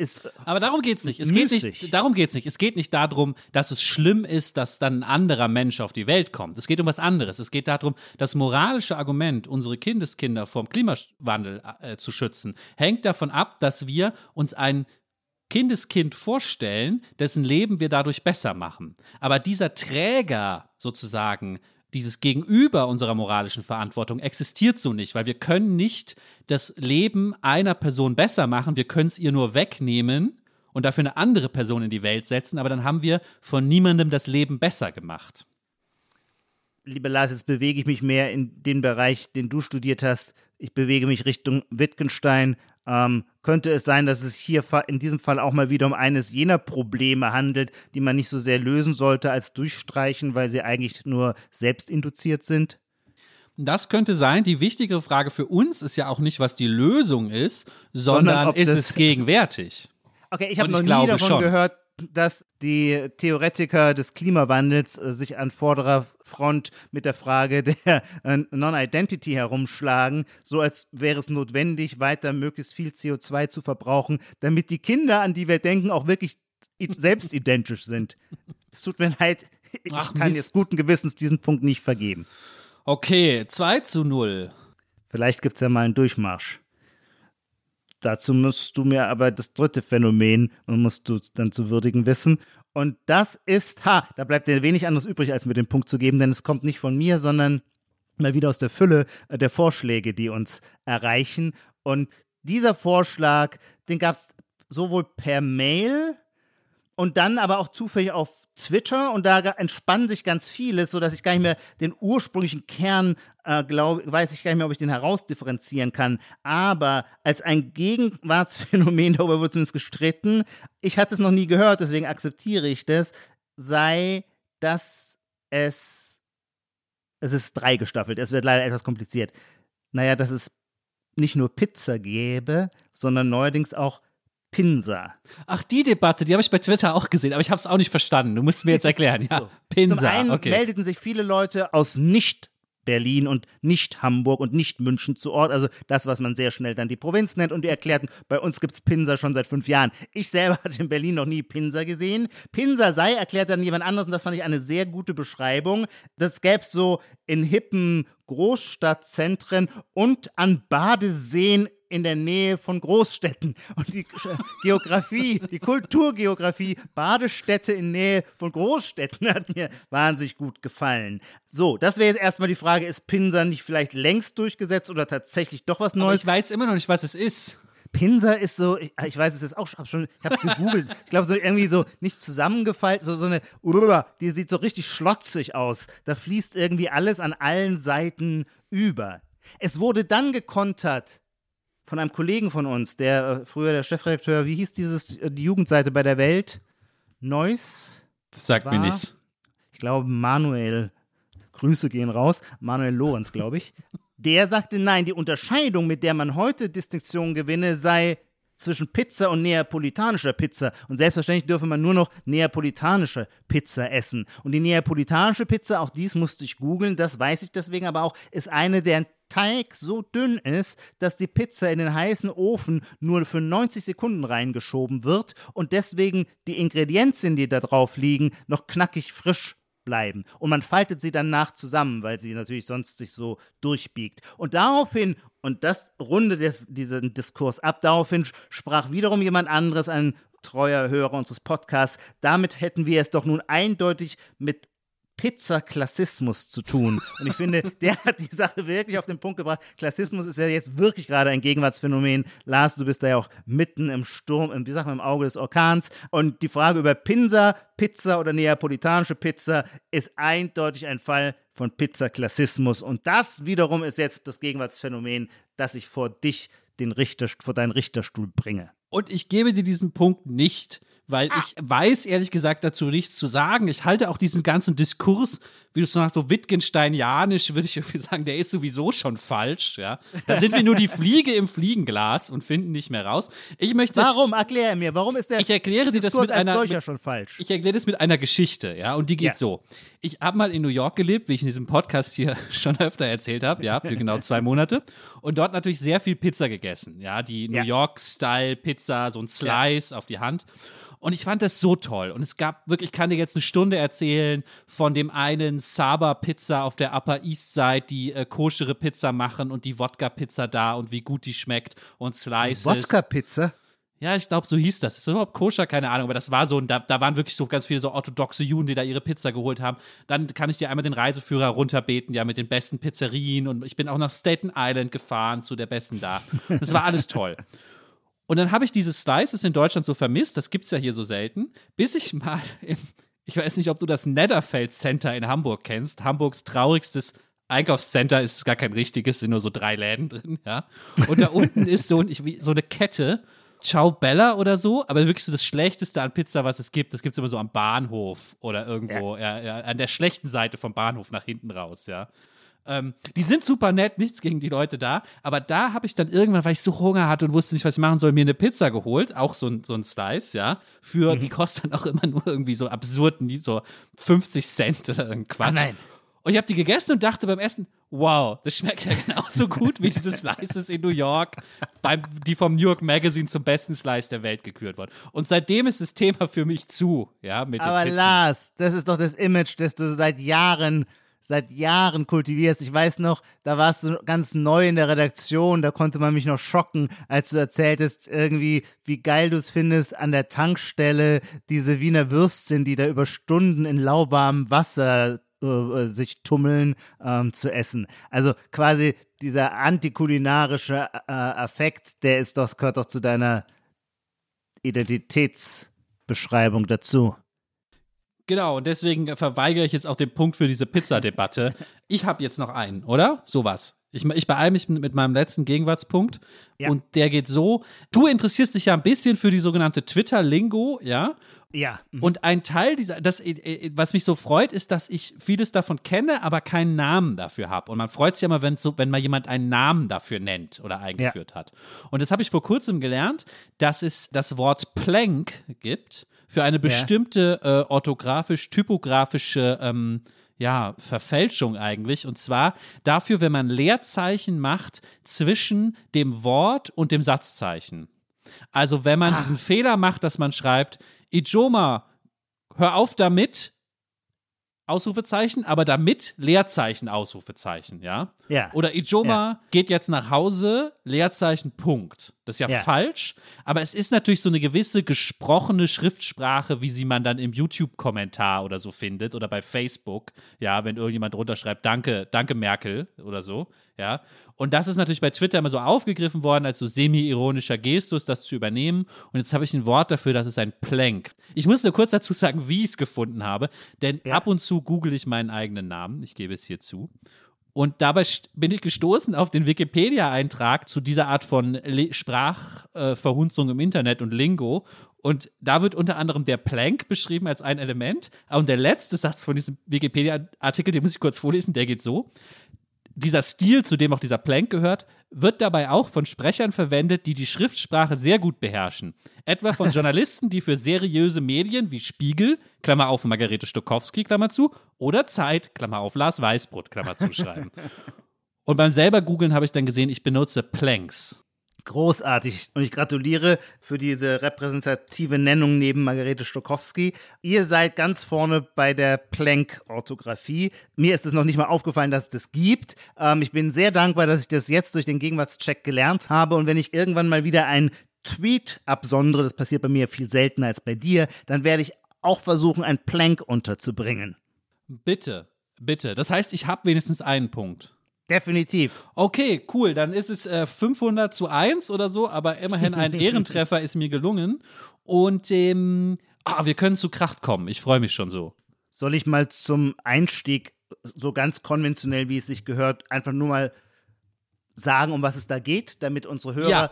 ist Aber darum geht's nicht. Es geht nicht. Darum geht's nicht. Es geht nicht darum, dass es schlimm ist, dass dann ein anderer Mensch auf die Welt kommt. Es geht um was anderes. Es geht darum, das moralische Argument, unsere Kindeskinder vom Klimawandel äh, zu schützen, hängt davon ab, dass wir uns ein Kindeskind vorstellen, dessen Leben wir dadurch besser machen. Aber dieser Träger sozusagen dieses Gegenüber unserer moralischen Verantwortung existiert so nicht, weil wir können nicht das Leben einer Person besser machen, wir können es ihr nur wegnehmen und dafür eine andere Person in die Welt setzen, aber dann haben wir von niemandem das Leben besser gemacht. Liebe Lars, jetzt bewege ich mich mehr in den Bereich, den du studiert hast. Ich bewege mich Richtung Wittgenstein. Ähm, könnte es sein, dass es hier in diesem Fall auch mal wieder um eines jener Probleme handelt, die man nicht so sehr lösen sollte als durchstreichen, weil sie eigentlich nur selbst induziert sind? Das könnte sein. Die wichtigere Frage für uns ist ja auch nicht, was die Lösung ist, sondern, Sondern ist es gegenwärtig? Okay, ich habe noch nie davon schon. gehört, dass die Theoretiker des Klimawandels äh, sich an vorderer Front mit der Frage der äh, Non-Identity herumschlagen, so als wäre es notwendig, weiter möglichst viel CO2 zu verbrauchen, damit die Kinder, an die wir denken, auch wirklich selbst identisch sind. Es tut mir leid, ich Ach, kann Mist. jetzt guten Gewissens diesen Punkt nicht vergeben. Okay, 2 zu 0. Vielleicht gibt es ja mal einen Durchmarsch. Dazu musst du mir aber das dritte Phänomen, musst du dann zu würdigen wissen. Und das ist, ha, da bleibt dir wenig anderes übrig, als mir den Punkt zu geben, denn es kommt nicht von mir, sondern mal wieder aus der Fülle äh, der Vorschläge, die uns erreichen. Und dieser Vorschlag, den gab es sowohl per Mail und dann aber auch zufällig auf Twitter und da entspannt sich ganz vieles, sodass ich gar nicht mehr den ursprünglichen Kern, äh, glaube, weiß ich gar nicht mehr, ob ich den herausdifferenzieren kann. Aber als ein Gegenwartsphänomen, darüber wird zumindest gestritten, ich hatte es noch nie gehört, deswegen akzeptiere ich das, sei, dass es, es ist dreigestaffelt, es wird leider etwas kompliziert. Naja, dass es nicht nur Pizza gäbe, sondern neuerdings auch Pinsa. Ach, die Debatte, die habe ich bei Twitter auch gesehen, aber ich habe es auch nicht verstanden. Du musst mir jetzt erklären. Ja, so. Pinsa. Zum einen okay. meldeten sich viele Leute aus nicht Berlin und nicht Hamburg und nicht München zu Ort. Also das, was man sehr schnell dann die Provinz nennt. Und die erklärten, bei uns gibt es Pinsa schon seit fünf Jahren. Ich selber hatte in Berlin noch nie Pinsa gesehen. Pinsa sei, erklärt dann jemand anderes, und das fand ich eine sehr gute Beschreibung. Das gäbe es so in hippen Großstadtzentren und an Badeseen in der Nähe von Großstädten. Und die Geografie, die Kulturgeografie, Badestädte in Nähe von Großstädten hat mir wahnsinnig gut gefallen. So, das wäre jetzt erstmal die Frage, ist Pinsa nicht vielleicht längst durchgesetzt oder tatsächlich doch was Neues? Aber ich weiß immer noch nicht, was es ist. Pinsa ist so, ich, ich weiß es jetzt auch schon, ich habe es gegoogelt. ich glaube so irgendwie so nicht zusammengefaltet, so so eine, die sieht so richtig schlotzig aus. Da fließt irgendwie alles an allen Seiten über. Es wurde dann gekontert von einem Kollegen von uns, der äh, früher der Chefredakteur, wie hieß dieses, äh, die Jugendseite bei der Welt? Neuss? Sagt war, mir nichts. Ich glaube, Manuel, Grüße gehen raus, Manuel Lorenz, glaube ich. Der sagte, nein, die Unterscheidung, mit der man heute Distinktion gewinne, sei zwischen Pizza und neapolitanischer Pizza. Und selbstverständlich dürfe man nur noch neapolitanische Pizza essen. Und die neapolitanische Pizza, auch dies musste ich googeln, das weiß ich deswegen aber auch, ist eine, deren Teig so dünn ist, dass die Pizza in den heißen Ofen nur für 90 Sekunden reingeschoben wird und deswegen die Ingredienzien, die da drauf liegen, noch knackig frisch bleiben. Und man faltet sie danach zusammen, weil sie natürlich sonst sich so durchbiegt. Und daraufhin, und das rundet diesen Diskurs ab, daraufhin sprach wiederum jemand anderes, ein treuer Hörer unseres Podcasts, damit hätten wir es doch nun eindeutig mit Pizzaklassismus zu tun. Und ich finde, der hat die Sache wirklich auf den Punkt gebracht. Klassismus ist ja jetzt wirklich gerade ein Gegenwartsphänomen. Lars, du bist da ja auch mitten im Sturm, im, wie sagt man, im Auge des Orkans. Und die Frage über Pinsa, Pizza oder neapolitanische Pizza ist eindeutig ein Fall von Pizzaklassismus. Und das wiederum ist jetzt das Gegenwartsphänomen, das ich vor dich, den Richter, vor deinen Richterstuhl bringe. Und ich gebe dir diesen Punkt nicht weil ah. ich weiß ehrlich gesagt dazu nichts zu sagen. Ich halte auch diesen ganzen Diskurs, wie du es sagst, so Wittgensteinianisch, würde ich irgendwie sagen, der ist sowieso schon falsch. Ja, da sind wir nur die Fliege im Fliegenglas und finden nicht mehr raus. Ich möchte. Warum? Erkläre mir. Warum ist der ich erkläre dir das mit einer, solcher schon falsch? Ich erkläre das mit einer Geschichte. Ja, und die geht ja. so. Ich habe mal in New York gelebt, wie ich in diesem Podcast hier schon öfter erzählt habe. Ja, für genau zwei Monate und dort natürlich sehr viel Pizza gegessen. Ja, die New ja. York-Style Pizza, so ein Slice ja. auf die Hand. Und ich fand das so toll. Und es gab wirklich, ich kann dir jetzt eine Stunde erzählen von dem einen Saba Pizza auf der Upper East Side, die äh, koschere Pizza machen und die Wodka Pizza da und wie gut die schmeckt und Slices. Wodka Pizza? Ja, ich glaube, so hieß das. Ist das überhaupt koscher? Keine Ahnung, aber das war so, und da, da waren wirklich so ganz viele so orthodoxe Juden, die da ihre Pizza geholt haben. Dann kann ich dir einmal den Reiseführer runterbeten, ja, mit den besten Pizzerien und ich bin auch nach Staten Island gefahren zu der besten da. Das war alles toll. Und dann habe ich diese Slices in Deutschland so vermisst, das gibt es ja hier so selten, bis ich mal im, ich weiß nicht, ob du das Netherfeld Center in Hamburg kennst, Hamburgs traurigstes Einkaufscenter ist gar kein richtiges, sind nur so drei Läden drin, ja. Und da unten ist so, so eine Kette, Ciao Bella oder so, aber wirklich so das Schlechteste an Pizza, was es gibt. Das gibt es immer so am Bahnhof oder irgendwo, ja. Ja, ja, an der schlechten Seite vom Bahnhof nach hinten raus, ja. Ähm, die sind super nett, nichts gegen die Leute da. Aber da habe ich dann irgendwann, weil ich so Hunger hatte und wusste nicht, was ich machen soll, mir eine Pizza geholt. Auch so ein, so ein Slice, ja. Für, mhm. die kostet dann auch immer nur irgendwie so absurden, so 50 Cent oder irgendein Quatsch. Ah, nein. Und ich habe die gegessen und dachte beim Essen, wow, das schmeckt ja genauso gut wie diese Slices in New York, beim, die vom New York Magazine zum besten Slice der Welt gekürt wurden. Und seitdem ist das Thema für mich zu, ja. Mit Aber Lars, das ist doch das Image, das du seit Jahren seit Jahren kultivierst. Ich weiß noch, da warst du ganz neu in der Redaktion, da konnte man mich noch schocken, als du erzähltest, irgendwie, wie geil du es findest, an der Tankstelle diese Wiener Würstchen, die da über Stunden in lauwarmem Wasser äh, sich tummeln, ähm, zu essen. Also quasi dieser antikulinarische äh, Affekt, der ist doch, gehört doch zu deiner Identitätsbeschreibung dazu. Genau, und deswegen verweigere ich jetzt auch den Punkt für diese Pizzadebatte. Ich habe jetzt noch einen, oder? Sowas. Ich, ich beeile mich mit meinem letzten Gegenwartspunkt. Ja. Und der geht so: Du interessierst dich ja ein bisschen für die sogenannte Twitter-Lingo, ja? Ja. mhm. Und ein Teil dieser, das, äh, äh, was mich so freut, ist, dass ich vieles davon kenne, aber keinen Namen dafür habe. Und man freut sich ja immer, wenn so, wenn mal jemand einen Namen dafür nennt oder eingeführt hat. Und das habe ich vor kurzem gelernt, dass es das Wort Plank gibt für eine bestimmte äh, orthografisch-typografische ähm, ja, Verfälschung eigentlich. Und zwar dafür, wenn man Leerzeichen macht zwischen dem Wort und dem Satzzeichen. Also wenn man diesen Fehler macht, dass man schreibt, Ijoma, hör auf damit, Ausrufezeichen, aber damit Leerzeichen, Ausrufezeichen, ja? Ja. Oder Ijoma geht jetzt nach Hause, Leerzeichen, Punkt. Das ist ja, Ja. falsch, aber es ist natürlich so eine gewisse gesprochene Schriftsprache, wie sie man dann im YouTube-Kommentar oder so findet oder bei Facebook, ja, wenn irgendjemand drunter schreibt, danke, danke Merkel oder so, ja. Und das ist natürlich bei Twitter immer so aufgegriffen worden, als so semi-ironischer Gestus, das zu übernehmen. Und jetzt habe ich ein Wort dafür, das ist ein Plank. Ich muss nur kurz dazu sagen, wie ich es gefunden habe, denn Ja. ab und zu google ich meinen eigenen Namen, ich gebe es hier zu. Und dabei bin ich gestoßen auf den Wikipedia-Eintrag zu dieser Art von Le Sprachverhunzung äh, im Internet und Lingo. Und da wird unter anderem der Plank beschrieben als ein Element. Und der letzte Satz von diesem Wikipedia-Artikel, den muss ich kurz vorlesen, der geht so. Dieser Stil, zu dem auch dieser Plank gehört, wird dabei auch von Sprechern verwendet, die die Schriftsprache sehr gut beherrschen. Etwa von Journalisten, die für seriöse Medien wie Spiegel, Klammer auf Margarete Stokowski, Klammer zu, oder Zeit, Klammer auf Lars Weißbrot, Klammer zu schreiben. Und beim selber googeln habe ich dann gesehen, ich benutze Planks. Großartig. Und ich gratuliere für diese repräsentative Nennung neben Margarete Stokowski. Ihr seid ganz vorne bei der Planck-Orthographie. Mir ist es noch nicht mal aufgefallen, dass es das gibt. Ähm, ich bin sehr dankbar, dass ich das jetzt durch den Gegenwartscheck gelernt habe. Und wenn ich irgendwann mal wieder einen Tweet absondere, das passiert bei mir viel seltener als bei dir, dann werde ich auch versuchen, ein Plank unterzubringen. Bitte, bitte. Das heißt, ich habe wenigstens einen Punkt. Definitiv. Okay, cool. Dann ist es äh, 500 zu 1 oder so, aber immerhin ein Ehrentreffer ist mir gelungen. Und ähm, ah, wir können zu Kracht kommen. Ich freue mich schon so. Soll ich mal zum Einstieg, so ganz konventionell, wie es sich gehört, einfach nur mal sagen, um was es da geht, damit unsere Hörer, Ja.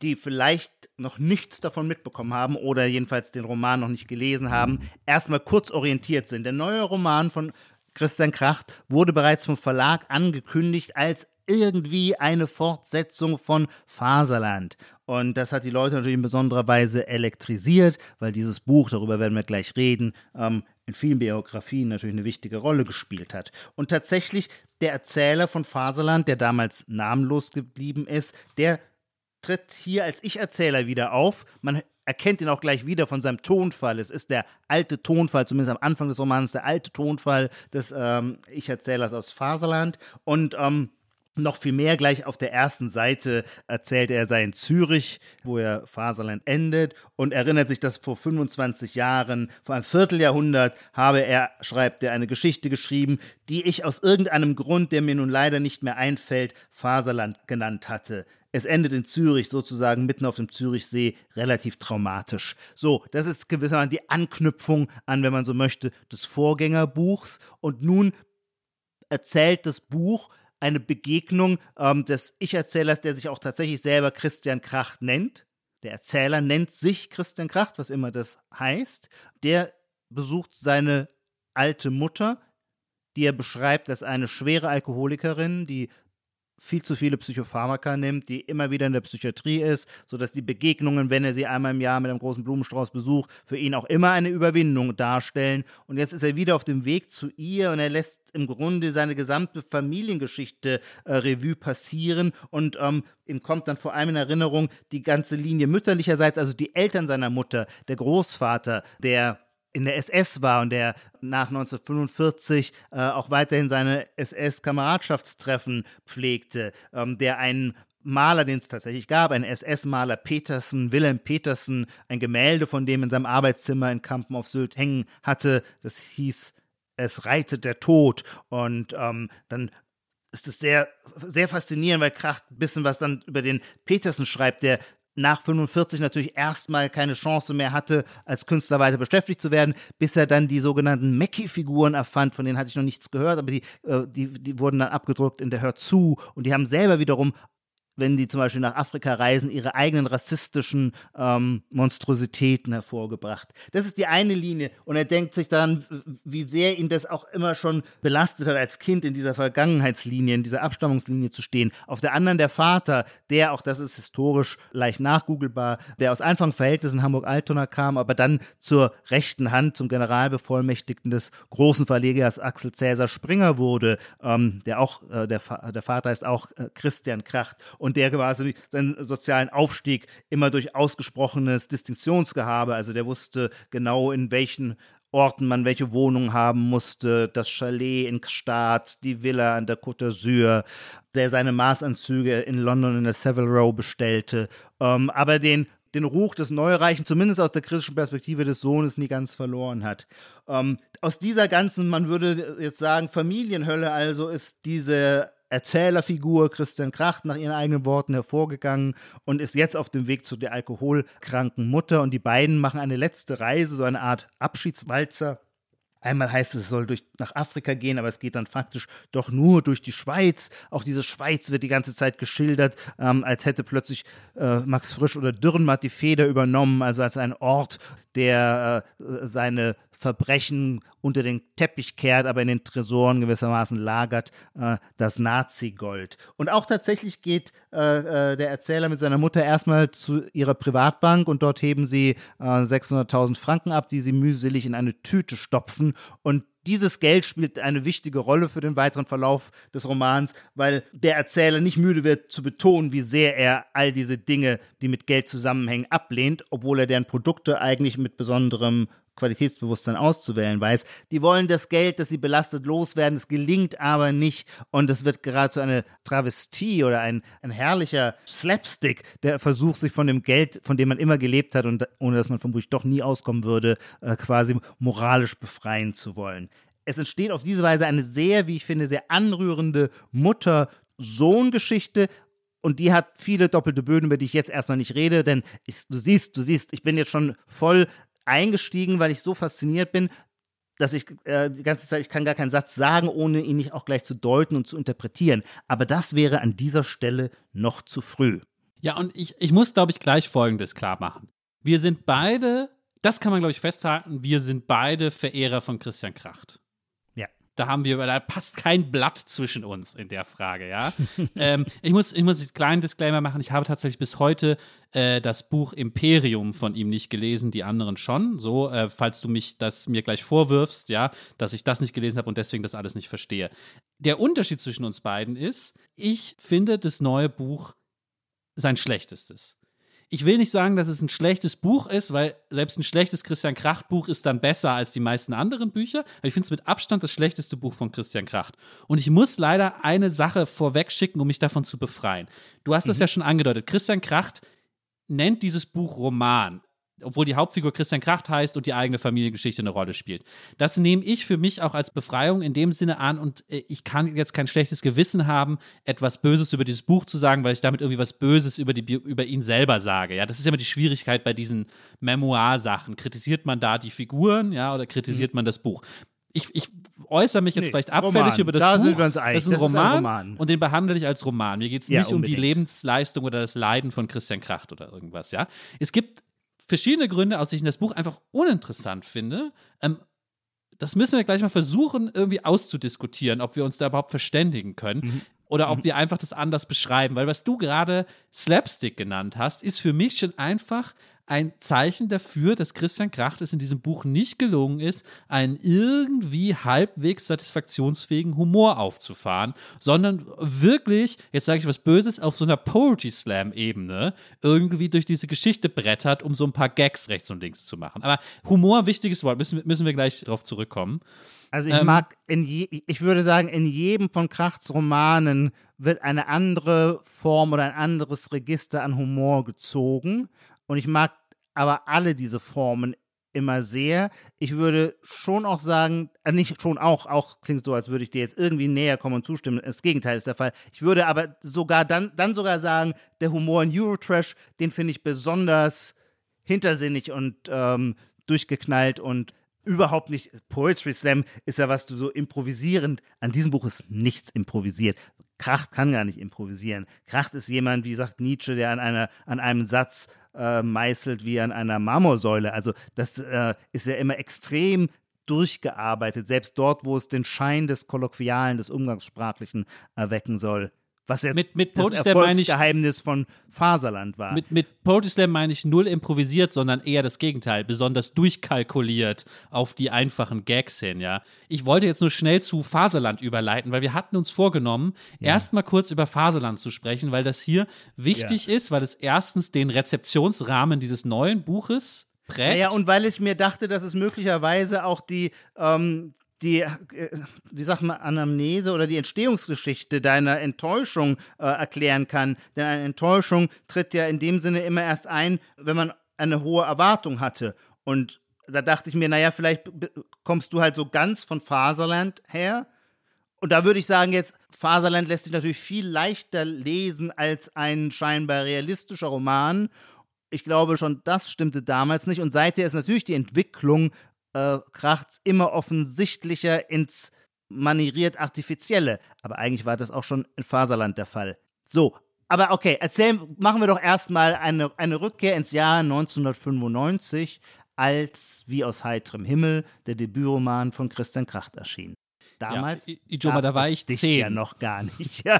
die vielleicht noch nichts davon mitbekommen haben oder jedenfalls den Roman noch nicht gelesen haben, erstmal kurz orientiert sind. Der neue Roman von Christian Kracht wurde bereits vom Verlag angekündigt als irgendwie eine Fortsetzung von Faserland. Und das hat die Leute natürlich in besonderer Weise elektrisiert, weil dieses Buch, darüber werden wir gleich reden, ähm, in vielen Biografien natürlich eine wichtige Rolle gespielt hat. Und tatsächlich, der Erzähler von Faserland, der damals namenlos geblieben ist, der tritt hier als Ich-Erzähler wieder auf. Man erkennt ihn auch gleich wieder von seinem Tonfall. Es ist der alte Tonfall, zumindest am Anfang des Romans, der alte Tonfall des ähm, Ich-Erzählers aus Faserland. Und ähm, noch viel mehr gleich auf der ersten Seite erzählt er, er sei in Zürich, wo er Faserland endet und erinnert sich, dass vor 25 Jahren, vor einem Vierteljahrhundert, habe er, schreibt er, eine Geschichte geschrieben, die ich aus irgendeinem Grund, der mir nun leider nicht mehr einfällt, Faserland genannt hatte. Es endet in Zürich, sozusagen mitten auf dem Zürichsee, relativ traumatisch. So, das ist gewissermaßen die Anknüpfung an, wenn man so möchte, des Vorgängerbuchs. Und nun erzählt das Buch eine Begegnung ähm, des Ich-Erzählers, der sich auch tatsächlich selber Christian Kracht nennt. Der Erzähler nennt sich Christian Kracht, was immer das heißt. Der besucht seine alte Mutter, die er beschreibt als eine schwere Alkoholikerin, die viel zu viele Psychopharmaka nimmt, die immer wieder in der Psychiatrie ist, sodass die Begegnungen, wenn er sie einmal im Jahr mit einem großen Blumenstrauß besucht, für ihn auch immer eine Überwindung darstellen. Und jetzt ist er wieder auf dem Weg zu ihr und er lässt im Grunde seine gesamte Familiengeschichte äh, Revue passieren und ähm, ihm kommt dann vor allem in Erinnerung die ganze Linie mütterlicherseits, also die Eltern seiner Mutter, der Großvater, der in der SS war und der nach 1945 äh, auch weiterhin seine SS-Kameradschaftstreffen pflegte, ähm, der einen Maler, den es tatsächlich gab, ein SS-Maler Petersen, Wilhelm Petersen, ein Gemälde von dem in seinem Arbeitszimmer in Kampen auf Sylt hängen hatte. Das hieß Es reitet der Tod. Und ähm, dann ist es sehr, sehr faszinierend, weil Kracht ein bisschen was dann über den Petersen schreibt, der nach 45 natürlich erstmal keine Chance mehr hatte, als Künstler weiter beschäftigt zu werden, bis er dann die sogenannten Mackie-Figuren erfand, von denen hatte ich noch nichts gehört, aber die, äh, die, die wurden dann abgedruckt in der Hör zu und die haben selber wiederum wenn die zum Beispiel nach Afrika reisen, ihre eigenen rassistischen ähm, Monstrositäten hervorgebracht. Das ist die eine Linie. Und er denkt sich dann, wie sehr ihn das auch immer schon belastet hat, als Kind in dieser Vergangenheitslinie, in dieser Abstammungslinie zu stehen. Auf der anderen der Vater, der, auch das ist historisch leicht nachgoogelbar, der aus einfachen Verhältnissen Hamburg-Altona kam, aber dann zur rechten Hand, zum Generalbevollmächtigten des großen Verlegers Axel Cäsar Springer wurde, ähm, der auch, äh, der, der Vater ist auch äh, Christian Kracht und der quasi seinen sozialen Aufstieg immer durch ausgesprochenes Distinktionsgehabe, also der wusste genau, in welchen Orten man welche Wohnung haben musste, das Chalet in Gstaad, die Villa an der Côte d'Azur, der seine Maßanzüge in London in der Savile Row bestellte, ähm, aber den den Ruch des Neureichen, zumindest aus der kritischen Perspektive des Sohnes, nie ganz verloren hat. Ähm, aus dieser ganzen, man würde jetzt sagen, Familienhölle also ist diese Erzählerfigur Christian Kracht nach ihren eigenen Worten hervorgegangen und ist jetzt auf dem Weg zu der alkoholkranken Mutter. Und die beiden machen eine letzte Reise, so eine Art Abschiedswalzer. Einmal heißt es, es soll durch, nach Afrika gehen, aber es geht dann faktisch doch nur durch die Schweiz. Auch diese Schweiz wird die ganze Zeit geschildert, ähm, als hätte plötzlich äh, Max Frisch oder Dürrenmatt die Feder übernommen, also als ein Ort, der äh, seine Verbrechen unter den Teppich kehrt, aber in den Tresoren gewissermaßen lagert, äh, das Nazi-Gold. Und auch tatsächlich geht äh, äh der Erzähler mit seiner Mutter erstmal zu ihrer Privatbank und dort heben sie äh, 600.000 Franken ab, die sie mühselig in eine Tüte stopfen und dieses Geld spielt eine wichtige Rolle für den weiteren Verlauf des Romans, weil der Erzähler nicht müde wird zu betonen, wie sehr er all diese Dinge, die mit Geld zusammenhängen, ablehnt, obwohl er deren Produkte eigentlich mit besonderem Qualitätsbewusstsein auszuwählen weiß. Die wollen das Geld, das sie belastet, loswerden. Es gelingt aber nicht. Und es wird geradezu eine Travestie oder ein, ein herrlicher Slapstick, der Versuch, sich von dem Geld, von dem man immer gelebt hat und ohne dass man vermutlich doch nie auskommen würde, äh, quasi moralisch befreien zu wollen. Es entsteht auf diese Weise eine sehr, wie ich finde, sehr anrührende Mutter-Sohn-Geschichte und die hat viele doppelte Böden, über die ich jetzt erstmal nicht rede, denn ich, du siehst, du siehst, ich bin jetzt schon voll eingestiegen, weil ich so fasziniert bin, dass ich äh, die ganze Zeit, ich kann gar keinen Satz sagen, ohne ihn nicht auch gleich zu deuten und zu interpretieren. Aber das wäre an dieser Stelle noch zu früh. Ja, und ich, ich muss, glaube ich, gleich Folgendes klar machen. Wir sind beide, das kann man, glaube ich, festhalten, wir sind beide Verehrer von Christian Kracht. Da haben wir, da passt kein Blatt zwischen uns in der Frage, ja. ähm, ich muss, ich muss einen kleinen Disclaimer machen. Ich habe tatsächlich bis heute äh, das Buch Imperium von ihm nicht gelesen, die anderen schon. So, äh, falls du mich das mir gleich vorwirfst, ja, dass ich das nicht gelesen habe und deswegen das alles nicht verstehe. Der Unterschied zwischen uns beiden ist, ich finde das neue Buch sein schlechtestes ich will nicht sagen, dass es ein schlechtes Buch ist, weil selbst ein schlechtes Christian Kracht Buch ist dann besser als die meisten anderen Bücher. Aber ich finde es mit Abstand das schlechteste Buch von Christian Kracht. Und ich muss leider eine Sache vorweg schicken, um mich davon zu befreien. Du hast das mhm. ja schon angedeutet. Christian Kracht nennt dieses Buch Roman obwohl die Hauptfigur Christian Kracht heißt und die eigene Familiengeschichte eine Rolle spielt. Das nehme ich für mich auch als Befreiung in dem Sinne an und äh, ich kann jetzt kein schlechtes Gewissen haben, etwas Böses über dieses Buch zu sagen, weil ich damit irgendwie was Böses über, die, über ihn selber sage. Ja, das ist immer die Schwierigkeit bei diesen Memoir-Sachen. Kritisiert man da die Figuren, ja, oder kritisiert mhm. man das Buch? Ich, ich, äußere mich jetzt nee, vielleicht abfällig Roman. über das da Buch. Sind wir uns einig. Das ist ein, Roman, ist ein Roman und den behandle ich als Roman. Mir geht es nicht ja, um die Lebensleistung oder das Leiden von Christian Kracht oder irgendwas, ja. Es gibt verschiedene Gründe, aus denen ich das Buch einfach uninteressant finde. Ähm, das müssen wir gleich mal versuchen, irgendwie auszudiskutieren, ob wir uns da überhaupt verständigen können. Mhm. Oder ob mhm. wir einfach das anders beschreiben. Weil was du gerade Slapstick genannt hast, ist für mich schon einfach ein Zeichen dafür, dass Christian Kracht es in diesem Buch nicht gelungen ist, einen irgendwie halbwegs satisfaktionsfähigen Humor aufzufahren, sondern wirklich, jetzt sage ich was Böses, auf so einer Poetry Slam-Ebene irgendwie durch diese Geschichte brettert, um so ein paar Gags rechts und links zu machen. Aber Humor, wichtiges Wort, müssen, müssen wir gleich darauf zurückkommen. Also ich ähm, mag, in je, ich würde sagen, in jedem von Krachts Romanen wird eine andere Form oder ein anderes Register an Humor gezogen. Und ich mag aber alle diese Formen immer sehr. Ich würde schon auch sagen, äh, nicht schon auch, auch klingt so, als würde ich dir jetzt irgendwie näher kommen und zustimmen. Das Gegenteil ist der Fall. Ich würde aber sogar dann, dann sogar sagen, der Humor in Eurotrash, den finde ich besonders hintersinnig und ähm, durchgeknallt und überhaupt nicht. Poetry Slam ist ja was du so improvisierend. An diesem Buch ist nichts improvisiert. Kracht kann gar nicht improvisieren. Kracht ist jemand, wie sagt Nietzsche, der an, einer, an einem Satz äh, meißelt wie an einer Marmorsäule. Also das äh, ist ja immer extrem durchgearbeitet, selbst dort, wo es den Schein des Kolloquialen, des Umgangssprachlichen erwecken soll. Was ja Mit- mit das Poetry ich- Erfolgsgeheimnis von Faserland war. Mit, mit Poetry Slam meine ich null improvisiert, sondern eher das Gegenteil, besonders durchkalkuliert auf die einfachen Gags hin, ja. Ich wollte jetzt nur schnell zu Faserland überleiten, weil wir hatten uns vorgenommen, erstmal kurz über Faserland zu sprechen, weil das hier wichtig ist, weil es erstens den Rezeptionsrahmen dieses neuen Buches prägt. Naja, und weil ich mir dachte, dass es möglicherweise auch die, ähm, die, äh, wie sagt man, Anamnese oder die Entstehungsgeschichte deiner Enttäuschung äh, erklären kann. Denn eine Enttäuschung tritt ja in dem Sinne immer erst ein, wenn man eine hohe Erwartung hatte. Und da dachte ich mir, naja, vielleicht kommst du halt so ganz von Faserland her. Und da würde ich sagen, jetzt, Faserland lässt sich natürlich viel leichter lesen als ein scheinbar realistischer Roman. Ich glaube, schon das stimmte damals nicht. Und seither ist natürlich die Entwicklung äh, Krachts immer offensichtlicher ins manieriert Artifizielle. Aber eigentlich war das auch schon in Faserland der Fall. So, aber okay, erzählen, machen wir doch erstmal eine, eine Rückkehr ins Jahr 1995, als wie aus heiterem Himmel der Debütroman von Christian Kracht erschien. Damals I- Ijoma, da war ich zehn. ja noch gar nicht. Ja.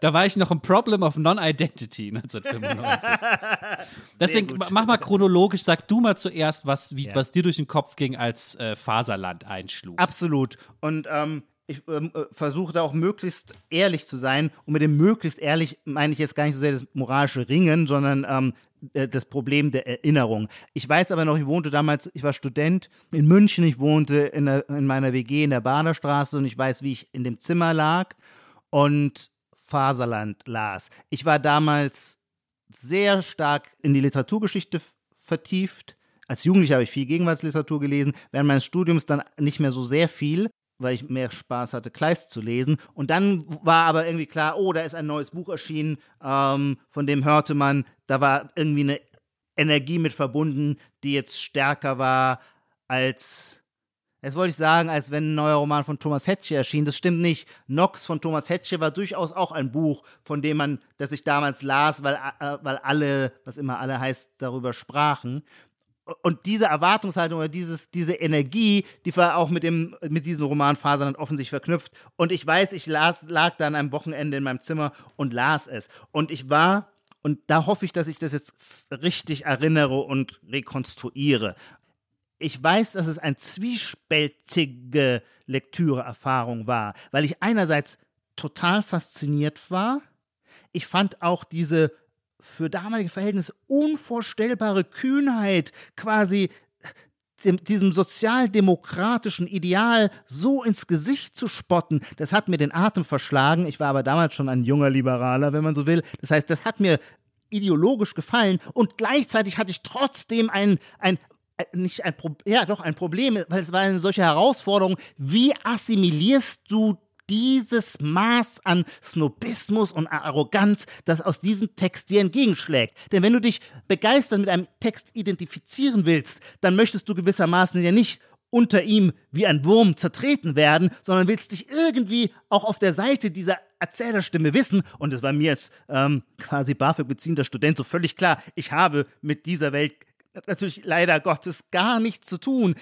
Da war ich noch im Problem of Non-Identity 1995. Deswegen gut. ma- mach mal chronologisch, sag du mal zuerst, was, wie, Ja. was dir durch den Kopf ging, als äh, Faserland einschlug. Absolut. Und ähm, ich ähm, äh, versuche da auch möglichst ehrlich zu sein. Und mit dem möglichst ehrlich meine ich jetzt gar nicht so sehr das moralische Ringen, sondern ähm, äh, das Problem der Erinnerung. Ich weiß aber noch, ich wohnte damals, ich war Student in München, ich wohnte in, der, in meiner WG in der Baderstraße und ich weiß, wie ich in dem Zimmer lag und Faserland las. Ich war damals sehr stark in die Literaturgeschichte vertieft. Als Jugendlicher habe ich viel Gegenwartsliteratur gelesen, während meines Studiums dann nicht mehr so sehr viel, weil ich mehr Spaß hatte, Kleist zu lesen. Und dann war aber irgendwie klar, oh, da ist ein neues Buch erschienen, ähm, von dem hörte man, da war irgendwie eine Energie mit verbunden, die jetzt stärker war als Jetzt wollte ich sagen, als wenn ein neuer Roman von Thomas Hetche erschien. Das stimmt nicht. Nox von Thomas Hetche war durchaus auch ein Buch, von dem man, das ich damals las, weil, äh, weil alle, was immer alle heißt, darüber sprachen. Und diese Erwartungshaltung oder dieses, diese Energie, die war auch mit, dem, mit diesem Roman Faserland offensichtlich verknüpft. Und ich weiß, ich las, lag dann am Wochenende in meinem Zimmer und las es. Und ich war, und da hoffe ich, dass ich das jetzt richtig erinnere und rekonstruiere ich weiß, dass es eine zwiespältige Lektüreerfahrung war, weil ich einerseits total fasziniert war. Ich fand auch diese für damalige Verhältnisse unvorstellbare Kühnheit, quasi dem, diesem sozialdemokratischen Ideal so ins Gesicht zu spotten, das hat mir den Atem verschlagen. Ich war aber damals schon ein junger Liberaler, wenn man so will. Das heißt, das hat mir ideologisch gefallen und gleichzeitig hatte ich trotzdem ein, ein nicht ein Pro ja doch ein Problem, weil es war eine solche Herausforderung. Wie assimilierst du dieses Maß an Snobismus und Arroganz, das aus diesem Text dir entgegenschlägt. Denn wenn du dich begeistert mit einem Text identifizieren willst, dann möchtest du gewissermaßen ja nicht unter ihm wie ein Wurm zertreten werden, sondern willst dich irgendwie auch auf der Seite dieser Erzählerstimme wissen. Und es war mir als ähm, quasi BAföG beziehender Student so völlig klar, ich habe mit dieser Welt natürlich leider Gottes gar nichts zu tun.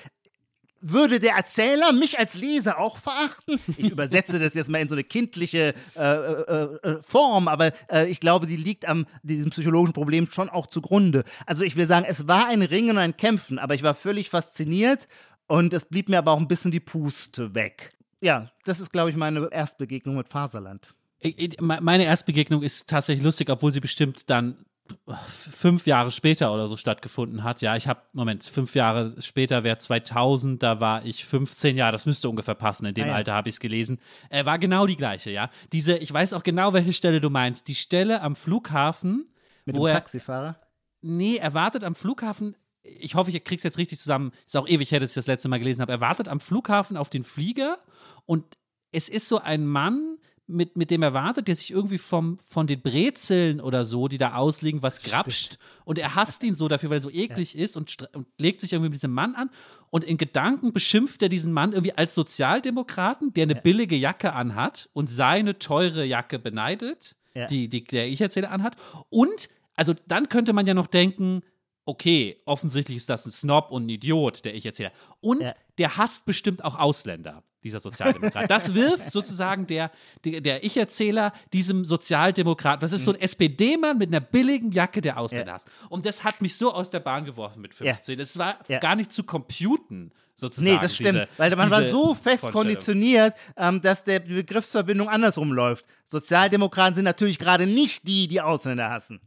Würde der Erzähler mich als Leser auch verachten? Ich übersetze das jetzt mal in so eine kindliche äh, äh, äh, Form, aber äh, ich glaube, die liegt am diesem psychologischen Problem schon auch zugrunde. Also ich will sagen, es war ein Ringen und ein Kämpfen, aber ich war völlig fasziniert und es blieb mir aber auch ein bisschen die Puste weg. Ja, das ist, glaube ich, meine Erstbegegnung mit Faserland. Ich- me- Meine Erstbegegnung ist tatsächlich lustig, obwohl sie bestimmt dann fünf Jahre später oder so stattgefunden hat. Ja, ich habe, Moment, fünf Jahre später wäre 2000, da war ich 15 Jahre, das müsste ungefähr passen, in dem Ah ja. Alter habe ich es gelesen. Äh, war genau die gleiche, ja. Diese, ich weiß auch genau, welche Stelle du meinst. Die Stelle am Flughafen, Mit wo dem er, Taxifahrer? nee, er wartet am Flughafen ich hoffe, ich krieg's jetzt richtig zusammen. Ist auch ewig her, dass ich das letzte Mal gelesen habe. Er wartet am Flughafen auf den Flieger und es ist so ein Mann, mit, mit dem er wartet, der sich irgendwie vom, von den Brezeln oder so, die da ausliegen, was grapscht. Und er hasst ihn so dafür, weil er so eklig ja. ist und, und, legt sich irgendwie mit diesem Mann an. Und in Gedanken beschimpft er diesen Mann irgendwie als Sozialdemokraten, der eine ja. billige Jacke anhat und seine teure Jacke beneidet, ja. die, die der Ich-Erzähler anhat. Und, also dann könnte man ja noch denken, okay, offensichtlich ist das ein Snob und ein Idiot, der Ich-Erzähler. Und der hasst bestimmt auch Ausländer dieser Sozialdemokrat. Das wirft sozusagen der, der, der Ich-Erzähler diesem Sozialdemokrat, was ist so ein SPD-Mann mit einer billigen Jacke, der Ausländer ja. Und das hat mich so aus der Bahn geworfen mit 15. Ja. Das war ja. gar nicht zu computen. Sozusagen, nee, das stimmt, diese, weil man war so fest konditioniert, ähm, dass der die Begriffsverbindung andersrum läuft. Sozialdemokraten sind natürlich gerade nicht die, die Ausländer hassen.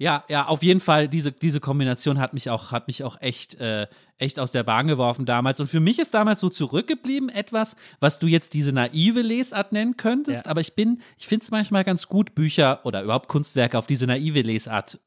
Ja, ja, auf jeden Fall, diese, diese Kombination hat mich auch, hat mich auch echt, äh, echt aus der Bahn geworfen damals. Und für mich ist damals so zurückgeblieben etwas, was du jetzt diese naive Lesart nennen könntest. Ja. Aber ich bin, ich finde es manchmal ganz gut, Bücher oder überhaupt Kunstwerke auf diese naive Lesart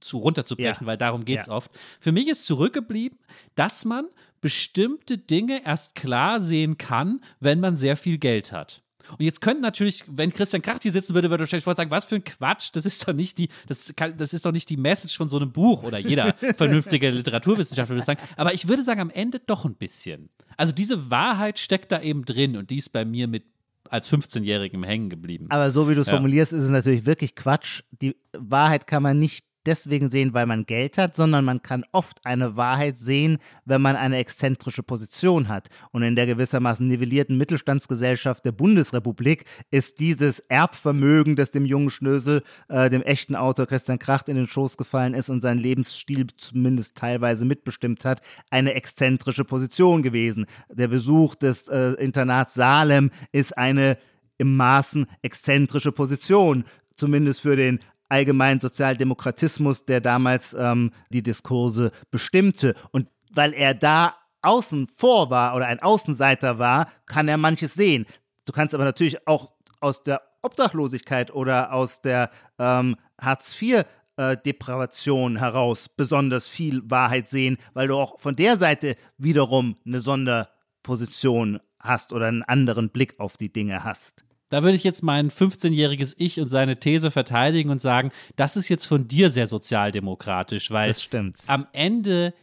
zu runterzubrechen, ja. weil darum geht es ja. oft. Für mich ist zurückgeblieben, dass man bestimmte Dinge erst klar sehen kann, wenn man sehr viel Geld hat. Und jetzt könnten natürlich, wenn Christian Kracht hier sitzen würde, würde er wahrscheinlich sagen, was für ein Quatsch, das ist doch nicht die, das, kann, das ist doch nicht die Message von so einem Buch oder jeder vernünftige Literaturwissenschaftler würde sagen. Aber ich würde sagen, am Ende doch ein bisschen. Also diese Wahrheit steckt da eben drin und die ist bei mir mit als 15-Jährigem hängen geblieben. Aber so wie du es ja. formulierst, ist es natürlich wirklich Quatsch. Die Wahrheit kann man nicht deswegen sehen, weil man Geld hat, sondern man kann oft eine Wahrheit sehen, wenn man eine exzentrische Position hat. Und in der gewissermaßen nivellierten Mittelstandsgesellschaft der Bundesrepublik ist dieses Erbvermögen, das dem jungen Schnösel, äh, dem echten Autor Christian Kracht in den Schoß gefallen ist und seinen Lebensstil zumindest teilweise mitbestimmt hat, eine exzentrische Position gewesen. Der Besuch des äh, Internats Salem ist eine im Maßen exzentrische Position zumindest für den allgemeinen Sozialdemokratismus, der damals ähm, die Diskurse bestimmte. Und weil er da außen vor war oder ein Außenseiter war, kann er manches sehen. Du kannst aber natürlich auch aus der Obdachlosigkeit oder aus der ähm, Hartz IV äh, Depravation heraus besonders viel Wahrheit sehen, weil du auch von der Seite wiederum eine Sonderposition hast oder einen anderen Blick auf die Dinge hast. Da würde ich jetzt mein 15-jähriges Ich und seine These verteidigen und sagen, das ist jetzt von dir sehr sozialdemokratisch, weil am Ende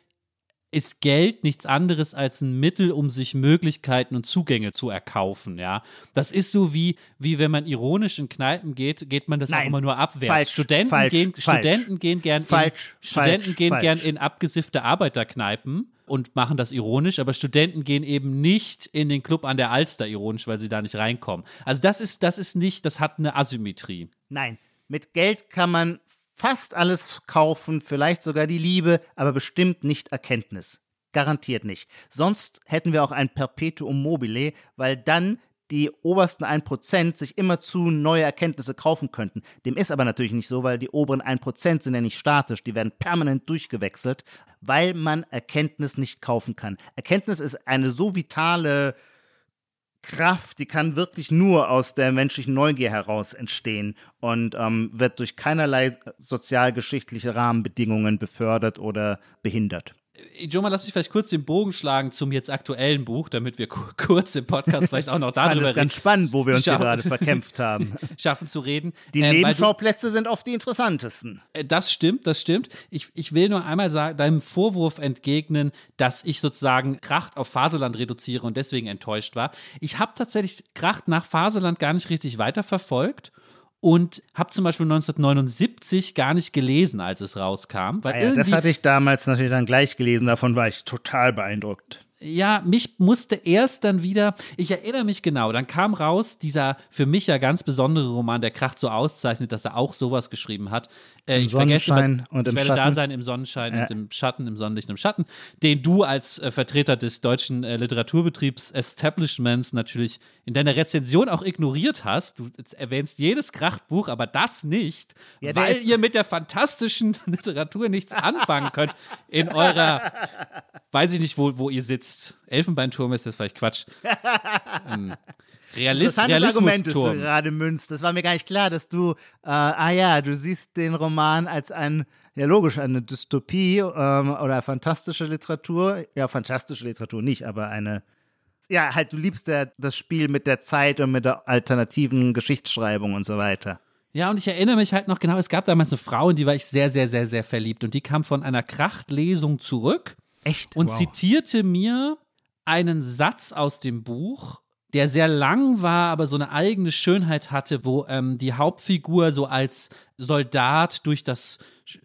ist Geld nichts anderes als ein Mittel, um sich Möglichkeiten und Zugänge zu erkaufen, ja. Das ist so wie, wie wenn man ironisch in Kneipen geht, geht man das Nein, auch immer nur abwärts. Falsch, Studenten, falsch, gehen, falsch, Studenten gehen gern falsch, in, Studenten gehen gern in abgesiffte Arbeiterkneipen und machen das ironisch, aber Studenten gehen eben nicht in den Club an der Alster ironisch, weil sie da nicht reinkommen. Also das ist, das ist nicht, das hat eine Asymmetrie. Nein, mit Geld kann man fast alles kaufen, vielleicht sogar die Liebe, aber bestimmt nicht Erkenntnis. Garantiert nicht. Sonst hätten wir auch ein Perpetuum mobile, weil dann die obersten 1% sich immerzu neue Erkenntnisse kaufen könnten. Dem ist aber natürlich nicht so, weil die oberen 1% sind ja nicht statisch, die werden permanent durchgewechselt, weil man Erkenntnis nicht kaufen kann. Erkenntnis ist eine so vitale Kraft, die kann wirklich nur aus der menschlichen Neugier heraus entstehen und ähm, wird durch keinerlei sozialgeschichtliche Rahmenbedingungen befördert oder behindert. Joma, lass mich vielleicht kurz den Bogen schlagen zum jetzt aktuellen Buch, damit wir kurz im Podcast vielleicht auch noch darüber reden. Das ist ganz spannend, wo wir uns hier gerade verkämpft haben. Schaffen zu reden. Die ähm, Nebenschauplätze du, sind oft die interessantesten. Äh, das stimmt, das stimmt. Ich, ich will nur einmal sagen, deinem Vorwurf entgegnen, dass ich sozusagen Kracht auf Faserland reduziere und deswegen enttäuscht war. Ich habe tatsächlich Kracht nach Faserland gar nicht richtig weiterverfolgt und habe zum Beispiel 1979 gar nicht gelesen, als es rauskam. Weil ah ja, das hatte ich damals natürlich dann gleich gelesen, davon war ich total beeindruckt ja, mich musste erst dann wieder, ich erinnere mich genau, dann kam raus dieser für mich ja ganz besondere Roman, der Kracht so auszeichnet, dass er auch sowas geschrieben hat. Äh, Im ich Sonnenschein vergesse, und im ich werde Schatten. da sein im Sonnenschein ja. und im Schatten, im Sonnenlicht und im Schatten, den du als äh, Vertreter des deutschen äh, Literaturbetriebs Establishments natürlich in deiner Rezension auch ignoriert hast. Du erwähnst jedes Krachtbuch, aber das nicht, ja, weil ihr mit der fantastischen Literatur nichts anfangen könnt in eurer, weiß ich nicht, wo, wo ihr sitzt. Elfenbeinturm ist das vielleicht Quatsch. ähm, Realist, Interessantes Argument, das du gerade münzt. Das war mir gar nicht klar, dass du, äh, ah ja, du siehst den Roman als ein Ja, logisch, eine Dystopie ähm, oder fantastische Literatur. Ja, fantastische Literatur nicht, aber eine. Ja, halt, du liebst ja das Spiel mit der Zeit und mit der alternativen Geschichtsschreibung und so weiter. Ja, und ich erinnere mich halt noch genau, es gab damals eine Frau, in die war ich sehr, sehr, sehr, sehr verliebt. Und die kam von einer Krachtlesung zurück. Echt? Und wow. zitierte mir einen Satz aus dem Buch, der sehr lang war, aber so eine eigene Schönheit hatte, wo ähm, die Hauptfigur so als Soldat durch das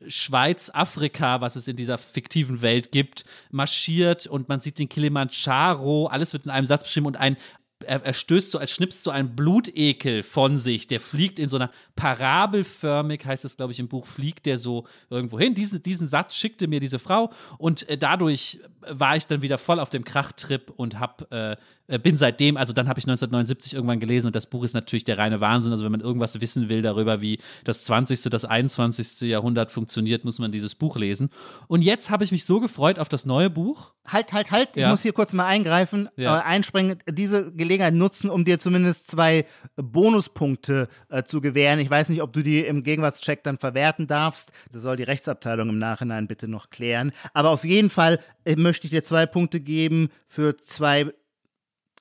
Schweiz-Afrika, was es in dieser fiktiven Welt gibt, marschiert und man sieht den Kilimanjaro, alles wird in einem Satz beschrieben und ein er, er stößt so, als schnipst so ein Blutekel von sich. Der fliegt in so einer parabelförmig, heißt es, glaube ich, im Buch, fliegt der so irgendwo hin. Diese, diesen Satz schickte mir diese Frau und äh, dadurch war ich dann wieder voll auf dem Krachtrip und hab, äh, äh bin seitdem, also dann habe ich 1979 irgendwann gelesen und das Buch ist natürlich der reine Wahnsinn. Also wenn man irgendwas wissen will darüber, wie das 20., das 21. Jahrhundert funktioniert, muss man dieses Buch lesen. Und jetzt habe ich mich so gefreut auf das neue Buch. Halt, halt, halt, ich Ja. muss hier kurz mal eingreifen, Ja. äh, einspringen, diese Gelegenheit nutzen, um dir zumindest zwei Bonuspunkte äh, zu gewähren. Ich weiß nicht, ob du die im Gegenwartscheck dann verwerten darfst. Das soll die Rechtsabteilung im Nachhinein bitte noch klären. Aber auf jeden Fall äh, möchte ich dir zwei Punkte geben für zwei,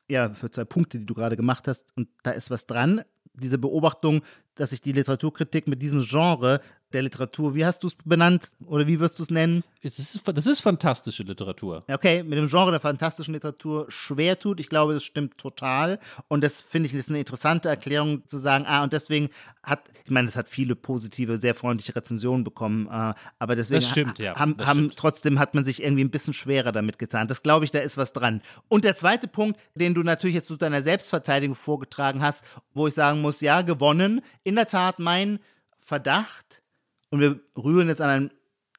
ja, für zwei Punkte, die du gerade gemacht hast. Und da ist was dran. Diese Beobachtung, dass sich die Literaturkritik mit diesem Genre der Literatur, wie hast du es benannt oder wie würdest du es nennen? Das ist, das ist fantastische Literatur. okay, mit dem Genre der fantastischen Literatur schwer tut. Ich glaube, das stimmt total. Und das finde ich ist eine interessante Erklärung zu sagen, ah, und deswegen hat, ich meine, es hat viele positive, sehr freundliche Rezensionen bekommen, äh, aber deswegen Das stimmt, ja. haben, haben stimmt. trotzdem hat man sich irgendwie ein bisschen schwerer damit getan. Das glaube ich, da ist was dran. Und der zweite Punkt, den du natürlich jetzt zu deiner Selbstverteidigung vorgetragen hast, wo ich sagen muss, ja, gewonnen. In der Tat mein Verdacht, und wir rühren jetzt an einen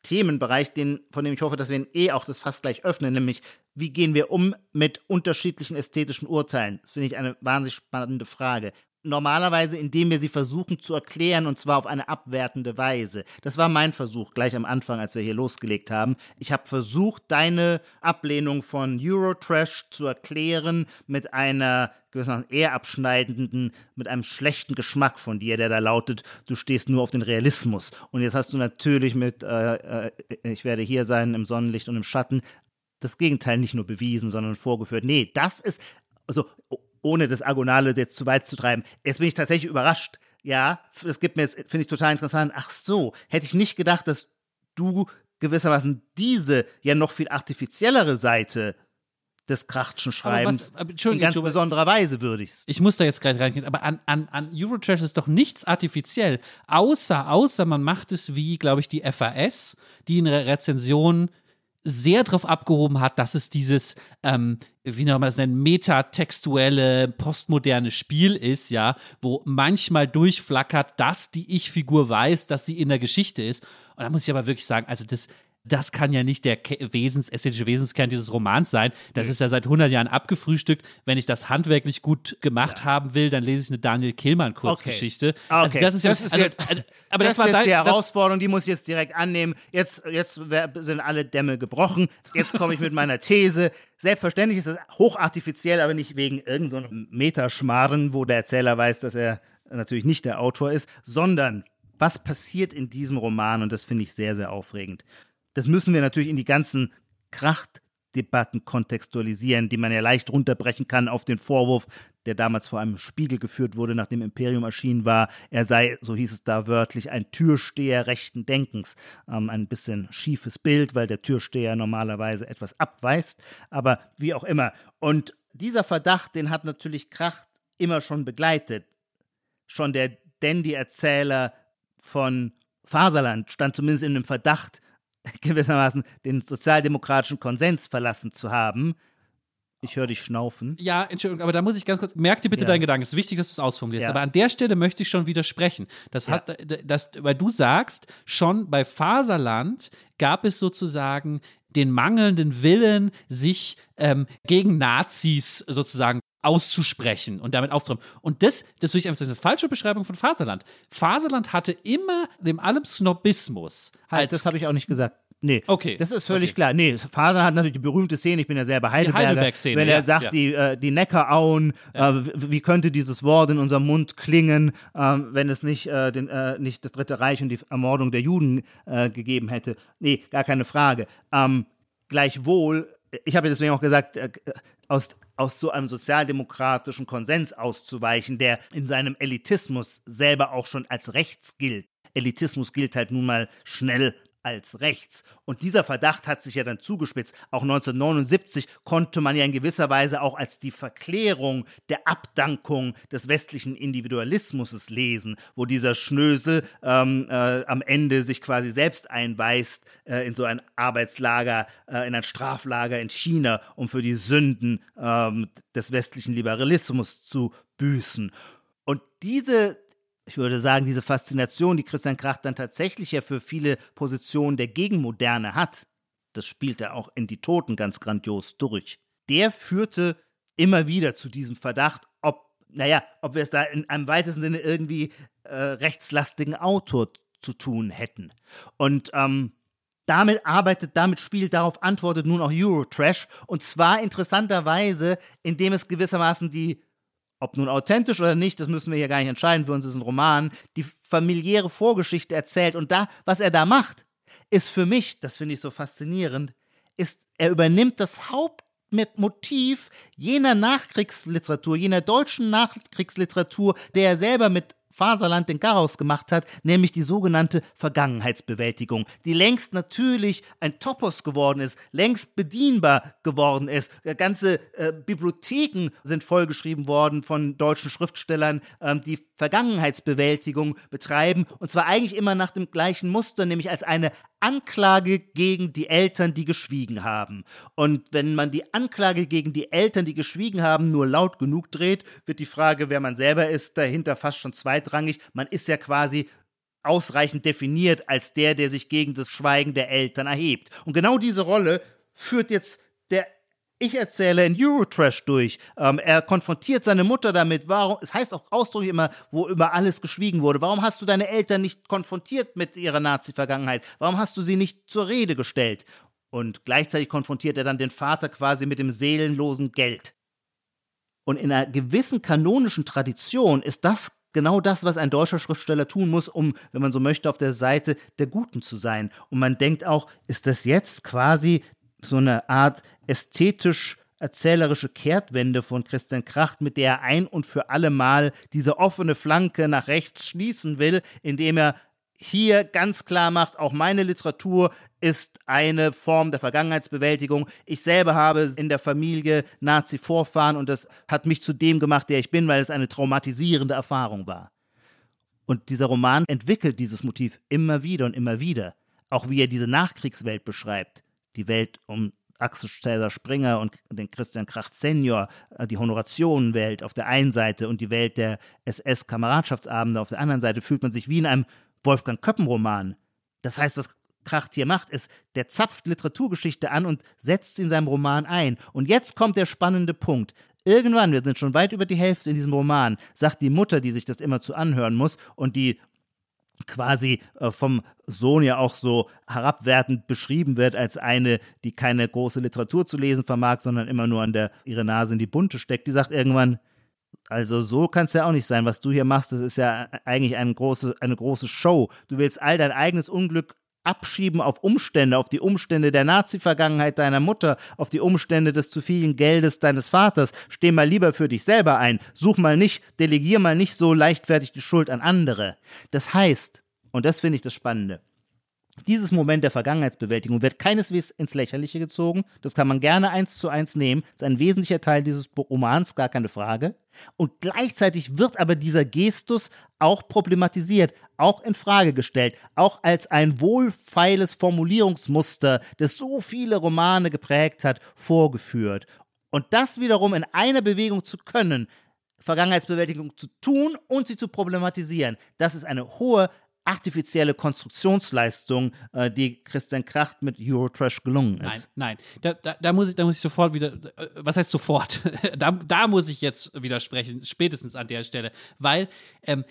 Themenbereich, den, von dem ich hoffe, dass wir ihn eh auch das fast gleich öffnen, nämlich wie gehen wir um mit unterschiedlichen ästhetischen Urteilen? Das finde ich eine wahnsinnig spannende Frage. Normalerweise, indem wir sie versuchen zu erklären und zwar auf eine abwertende Weise. Das war mein Versuch gleich am Anfang, als wir hier losgelegt haben. Ich habe versucht, deine Ablehnung von Eurotrash zu erklären mit einer gewissermaßen eher abschneidenden, mit einem schlechten Geschmack von dir, der da lautet, du stehst nur auf den Realismus. Und jetzt hast du natürlich mit, äh, äh, ich werde hier sein im Sonnenlicht und im Schatten, das Gegenteil nicht nur bewiesen, sondern vorgeführt. Nee, das ist, also ohne das Agonale jetzt zu weit zu treiben, jetzt bin ich tatsächlich überrascht. Ja, das gibt mir jetzt, finde ich total interessant. Ach so, hätte ich nicht gedacht, dass du gewissermaßen diese ja noch viel artifiziellere Seite des Krachtschen Schreibens aber in ganz besonderer Weise würdigst. Ich muss da jetzt gleich reingehen, aber an, an, an Eurotrash ist doch nichts artifiziell, außer, außer man macht es wie, glaube ich, die FAS, die in der Rezension sehr drauf abgehoben hat, dass es dieses, ähm, wie nennt man das nennen, metatextuelle, postmoderne Spiel ist, ja, wo manchmal durchflackert, dass die Ich-Figur weiß, dass sie in der Geschichte ist. Und da muss ich aber wirklich sagen, also das, das kann ja nicht der Wesens, ästhetische Wesenskern dieses Romans sein. Das ist ja seit 100 Jahren abgefrühstückt. Wenn ich das handwerklich gut gemacht haben will, dann lese ich eine Daniel Killmann Kurzgeschichte. Also Okay. das ist ja, Das ist also, jetzt- also, aber das, das, war ist jetzt dein, die Herausforderung, die muss ich jetzt direkt annehmen. Jetzt, jetzt sind alle Dämme gebrochen. Jetzt komme ich mit meiner These. Selbstverständlich ist es hochartifiziell, aber nicht wegen irgendeinem so Metaschmarren, wo der Erzähler weiß, dass er natürlich nicht der Autor ist, sondern was passiert in diesem Roman und das finde ich sehr, sehr aufregend. Das müssen wir natürlich in die ganzen Krachtdebatten kontextualisieren, die man ja leicht runterbrechen kann auf den Vorwurf, der damals vor einem Spiegel geführt wurde, nachdem Imperium erschienen war, er sei, so hieß es da wörtlich, ein Türsteher rechten Denkens. Ähm, ein bisschen schiefes Bild, weil der Türsteher normalerweise etwas abweist, aber wie auch immer. Und dieser Verdacht, den hat natürlich Kracht immer schon begleitet. Schon der Dandy-Erzähler von Faserland stand zumindest in dem Verdacht, gewissermaßen den sozialdemokratischen Konsens verlassen zu haben. Ich höre dich schnaufen. Ja, Entschuldigung, aber da muss ich ganz kurz, merk dir bitte Ja. deinen Gedanken. Es ist wichtig, dass du es ausformulierst. Ja. Aber an der Stelle möchte ich schon widersprechen. Das hat, das, weil du sagst, schon bei Faserland gab es sozusagen den mangelnden Willen, sich ähm, gegen Nazis sozusagen auszusprechen und damit aufzuräumen. Und das, das will ich einfach sagen, eine falsche Beschreibung von Faserland. Faserland hatte immer dem allem Snobismus Halt, das habe ich auch nicht gesagt. Nee, Okay, das ist völlig okay. klar. Nee, Fasern hat natürlich die berühmte Szene, ich bin ja selber Heidelberger, Heidelberg-Szene, wenn er ja, sagt, ja. die, äh, die Neckarauen, äh, w- wie könnte dieses Wort in unserem Mund klingen, äh, wenn es nicht, äh, den, äh, nicht das Dritte Reich und die Ermordung der Juden äh, gegeben hätte. Nee, gar keine Frage. Ähm, gleichwohl, ich habe ja deswegen auch gesagt, äh, aus, aus so einem sozialdemokratischen Konsens auszuweichen, der in seinem Elitismus selber auch schon als rechts gilt. Elitismus gilt halt nun mal schnell als rechts. Und dieser Verdacht hat sich ja dann zugespitzt. Auch 1979 konnte man ja in gewisser Weise auch als die Verklärung der Abdankung des westlichen Individualismus lesen, wo dieser Schnösel ähm, äh, am Ende sich quasi selbst einweist äh, in so ein Arbeitslager, äh, in ein Straflager in China, um für die Sünden ähm, des westlichen Liberalismus zu büßen. Und diese ich würde sagen, diese Faszination, die Christian Kracht dann tatsächlich ja für viele Positionen der Gegenmoderne hat, das spielt er auch in Die Toten ganz grandios durch. Der führte immer wieder zu diesem Verdacht, ob, naja, ob wir es da in einem weitesten Sinne irgendwie äh, rechtslastigen Autor zu tun hätten. Und ähm, damit arbeitet, damit spielt, darauf antwortet nun auch Eurotrash. Und zwar interessanterweise, indem es gewissermaßen die ob nun authentisch oder nicht, das müssen wir hier gar nicht entscheiden. Für uns ist ein Roman, die familiäre Vorgeschichte erzählt. Und da, was er da macht, ist für mich, das finde ich so faszinierend, ist, er übernimmt das Hauptmotiv jener Nachkriegsliteratur, jener deutschen Nachkriegsliteratur, der er selber mit Faserland den Garaus gemacht hat, nämlich die sogenannte Vergangenheitsbewältigung, die längst natürlich ein Topos geworden ist, längst bedienbar geworden ist. Ganze äh, Bibliotheken sind vollgeschrieben worden von deutschen Schriftstellern, ähm, die Vergangenheitsbewältigung betreiben, und zwar eigentlich immer nach dem gleichen Muster, nämlich als eine Anklage gegen die Eltern, die geschwiegen haben. Und wenn man die Anklage gegen die Eltern, die geschwiegen haben, nur laut genug dreht, wird die Frage, wer man selber ist, dahinter fast schon zweitrangig. Man ist ja quasi ausreichend definiert als der, der sich gegen das Schweigen der Eltern erhebt. Und genau diese Rolle führt jetzt der ich erzähle in Eurotrash durch. Ähm, er konfrontiert seine Mutter damit, warum, es heißt auch ausdrücklich immer, wo über alles geschwiegen wurde. Warum hast du deine Eltern nicht konfrontiert mit ihrer Nazi-Vergangenheit? Warum hast du sie nicht zur Rede gestellt? Und gleichzeitig konfrontiert er dann den Vater quasi mit dem seelenlosen Geld. Und in einer gewissen kanonischen Tradition ist das genau das, was ein deutscher Schriftsteller tun muss, um, wenn man so möchte, auf der Seite der Guten zu sein. Und man denkt auch, ist das jetzt quasi so eine Art ästhetisch erzählerische Kehrtwende von Christian Kracht, mit der er ein und für alle Mal diese offene Flanke nach rechts schließen will, indem er hier ganz klar macht, auch meine Literatur ist eine Form der Vergangenheitsbewältigung. Ich selber habe in der Familie Nazi-Vorfahren und das hat mich zu dem gemacht, der ich bin, weil es eine traumatisierende Erfahrung war. Und dieser Roman entwickelt dieses Motiv immer wieder und immer wieder. Auch wie er diese Nachkriegswelt beschreibt. Die Welt um Axel Cäsar Springer und den Christian Kracht Senior, äh, die Honorationenwelt auf der einen Seite und die Welt der SS-Kameradschaftsabende auf der anderen Seite, fühlt man sich wie in einem Wolfgang Köppen-Roman. Das heißt, was Kracht hier macht, ist, der zapft Literaturgeschichte an und setzt sie in seinem Roman ein. Und jetzt kommt der spannende Punkt. Irgendwann, wir sind schon weit über die Hälfte in diesem Roman, sagt die Mutter, die sich das immer zu anhören muss und die quasi äh, vom Sohn ja auch so herabwertend beschrieben wird als eine, die keine große Literatur zu lesen vermag, sondern immer nur an der ihre Nase in die Bunte steckt, die sagt irgendwann, also so kann es ja auch nicht sein, was du hier machst, das ist ja eigentlich eine große, eine große Show. Du willst all dein eigenes Unglück abschieben auf Umstände, auf die Umstände der Nazi-Vergangenheit deiner Mutter, auf die Umstände des zu vielen Geldes deines Vaters. Steh mal lieber für dich selber ein. Such mal nicht, delegier mal nicht so leichtfertig die Schuld an andere. Das heißt, und das finde ich das Spannende, dieses Moment der Vergangenheitsbewältigung wird keineswegs ins Lächerliche gezogen. Das kann man gerne eins zu eins nehmen. Das ist ein wesentlicher Teil dieses Romans, gar keine Frage. Und gleichzeitig wird aber dieser Gestus auch problematisiert, auch in Frage gestellt, auch als ein wohlfeiles Formulierungsmuster, das so viele Romane geprägt hat, vorgeführt. Und das wiederum in einer Bewegung zu können, Vergangenheitsbewältigung zu tun und sie zu problematisieren, das ist eine hohe artifizielle Konstruktionsleistung, äh, die Christian Kracht mit Eurotrash gelungen ist. Nein, nein. Da, da, da, muss ich, da muss ich sofort wieder, äh, was heißt sofort? da, da muss ich jetzt widersprechen, spätestens an der Stelle, weil ähm,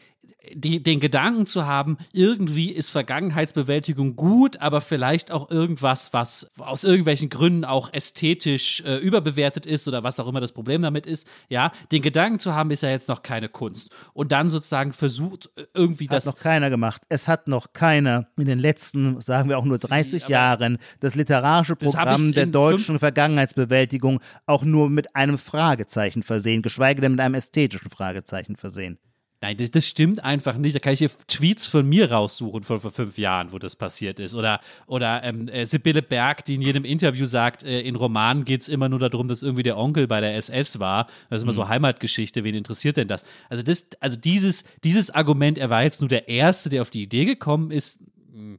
die, den Gedanken zu haben, irgendwie ist Vergangenheitsbewältigung gut, aber vielleicht auch irgendwas, was aus irgendwelchen Gründen auch ästhetisch äh, überbewertet ist oder was auch immer das Problem damit ist, ja, den Gedanken zu haben, ist ja jetzt noch keine Kunst. Und dann sozusagen versucht, äh, irgendwie hat das. noch keiner gemacht. Es hat noch keiner in den letzten, sagen wir auch nur 30 Jahren, das literarische Das Programm ich der deutschen Vergangenheitsbewältigung auch nur mit einem Fragezeichen versehen, geschweige denn mit einem ästhetischen Fragezeichen versehen. Nein, das, das stimmt einfach nicht. Da kann ich hier Tweets von mir raussuchen von vor fünf Jahren, wo das passiert ist. Oder, oder ähm, äh, Sibylle Berg, die in jedem Interview sagt, äh, in Romanen geht es immer nur darum, dass irgendwie der Onkel bei der SS war. Das ist immer so Heimatgeschichte. Wen interessiert denn das? Also, das, also dieses, dieses Argument, er war jetzt nur der Erste, der auf die Idee gekommen ist. mh,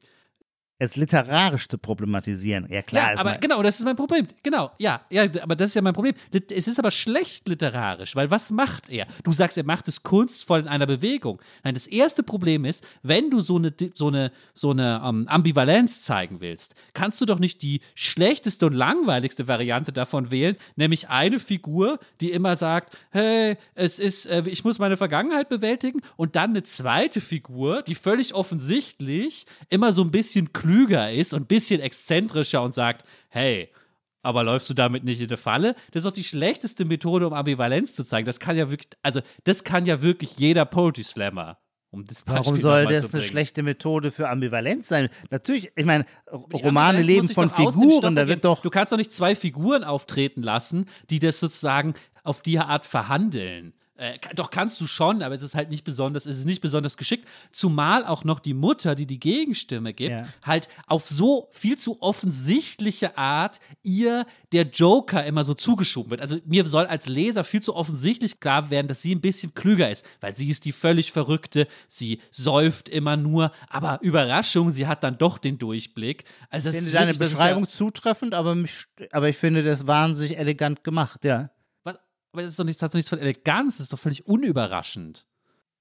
Es literarisch zu problematisieren. Ja, klar. ja, aber mein- genau, das ist mein Problem. Genau, ja, ja, aber das ist ja mein Problem. Es ist aber schlecht literarisch, weil was macht er? Du sagst, er macht es kunstvoll in einer Bewegung. Nein, das erste Problem ist, wenn du so eine, so eine, so eine ähm, Ambivalenz zeigen willst, kannst du doch nicht die schlechteste und langweiligste Variante davon wählen, nämlich eine Figur, die immer sagt, hey, es ist, äh, ich muss meine Vergangenheit bewältigen und dann eine zweite Figur, die völlig offensichtlich immer so ein bisschen klüger ist und ein bisschen exzentrischer und sagt, hey, aber läufst du damit nicht in die Falle? Das ist doch die schlechteste Methode, um Ambivalenz zu zeigen. Das kann ja wirklich, also das kann ja wirklich jeder Poetry Slammer. Um das Warum soll das eine schlechte Methode für Ambivalenz sein? Natürlich, ich meine, Romane leben von Figuren, da wird doch. Du kannst doch nicht zwei Figuren auftreten lassen, die das sozusagen auf die Art verhandeln. Äh, doch kannst du schon, aber es ist halt nicht besonders, es ist nicht besonders geschickt. Zumal auch noch die Mutter, die die Gegenstimme gibt, Ja. halt auf so viel zu offensichtliche Art ihr der Joker immer so zugeschoben wird. Also mir soll als Leser viel zu offensichtlich klar werden, dass sie ein bisschen klüger ist, weil sie ist die völlig verrückte, sie säuft immer nur, aber Überraschung, sie hat dann doch den Durchblick. Also Ich ist finde deine Beschreibung ja, zutreffend, aber, mich, aber ich finde das wahnsinnig elegant gemacht, ja. Aber das ist doch nichts, hat doch nichts von Eleganz, das ist doch völlig unüberraschend.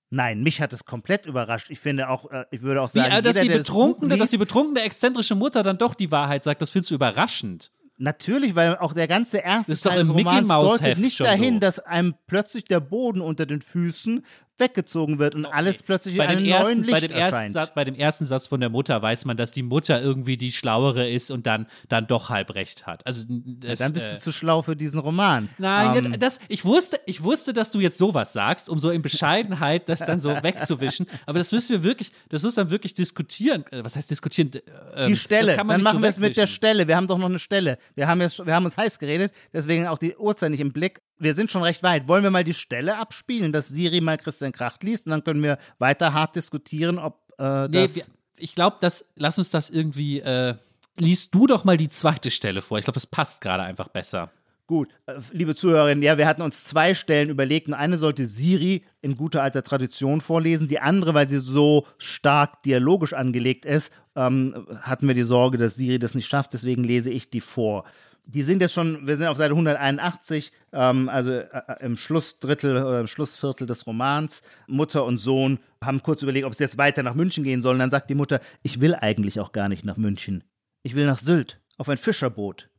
Nein, mich hat es komplett überrascht. Ich finde auch, äh, ich würde auch Wie, sagen, äh, dass, jeder, die der das betrunkene, dass die betrunkene, exzentrische Mutter dann doch die Wahrheit sagt, das findest du überraschend. Natürlich, weil auch der ganze erste ist doch Teil des Romans deutet nicht dahin, so. dass einem plötzlich der Boden unter den Füßen weggezogen wird und alles plötzlich in bei dem, einem ersten, neuen Licht bei, dem ersten erscheint. Satz, bei dem ersten Satz von der Mutter weiß man, dass die Mutter irgendwie die Schlauere ist und dann, dann doch halb recht hat. Also, das, Dann bist äh, du zu schlau für diesen Roman. Nein, Ähm, ja, das, ich, wusste, ich wusste, dass du jetzt sowas sagst, um so in Bescheidenheit das dann so wegzuwischen. Aber das müssen wir wirklich, das muss dann wirklich diskutieren. Äh, Was heißt diskutieren? Ähm, die Stelle, dann machen so wir es mit der. Stelle. Wir haben doch noch eine Stelle. Wir haben, jetzt, wir haben uns heiß geredet, deswegen auch die Uhrzeit nicht im Blick. Wir sind schon recht weit. Wollen wir mal die Stelle abspielen, dass Siri mal Christian Kracht liest und dann können wir weiter hart diskutieren, ob äh, Nee, das. ich glaube, das, lass uns das irgendwie, äh, liest du doch mal die zweite Stelle vor. Ich glaube, das passt gerade einfach besser. Gut, äh, liebe Zuhörerinnen, ja, wir hatten uns zwei Stellen überlegt und eine sollte Siri in guter alter Tradition vorlesen, die andere, weil sie so stark dialogisch angelegt ist, ähm, hatten wir die Sorge, dass Siri das nicht schafft, deswegen lese ich die vor. Die sind jetzt schon, wir sind auf Seite 181, ähm, also äh, äh, im Schlussdrittel oder im Schlussviertel des Romans. Mutter und Sohn haben kurz überlegt, ob sie jetzt weiter nach München gehen sollen. Dann sagt die Mutter, ich will eigentlich auch gar nicht nach München. Ich will nach Sylt, auf ein Fischerboot.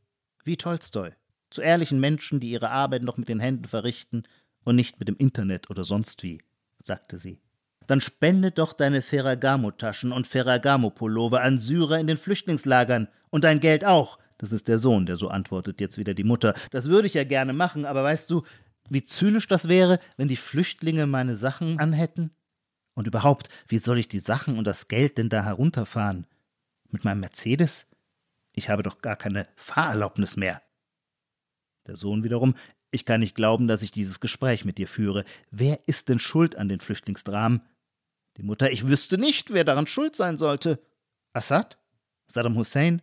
Wie Tolstoi. Zu ehrlichen Menschen, die ihre Arbeit noch mit den Händen verrichten und nicht mit dem Internet oder sonst wie, sagte sie. Dann spende doch deine Ferragamo-Taschen und Ferragamo-Pullover an Syrer in den Flüchtlingslagern und dein Geld auch. Das ist der Sohn, der so antwortet jetzt wieder die Mutter. Das würde ich ja gerne machen, aber weißt du, wie zynisch das wäre, wenn die Flüchtlinge meine Sachen anhätten? Und überhaupt, wie soll ich die Sachen und das Geld denn da herunterfahren? Mit meinem Mercedes? Ich habe doch gar keine Fahrerlaubnis mehr. Der Sohn wiederum, ich kann nicht glauben, dass ich dieses Gespräch mit dir führe. Wer ist denn schuld an den Flüchtlingsdramen? Die Mutter, ich wüsste nicht, wer daran schuld sein sollte. Assad? Saddam Hussein?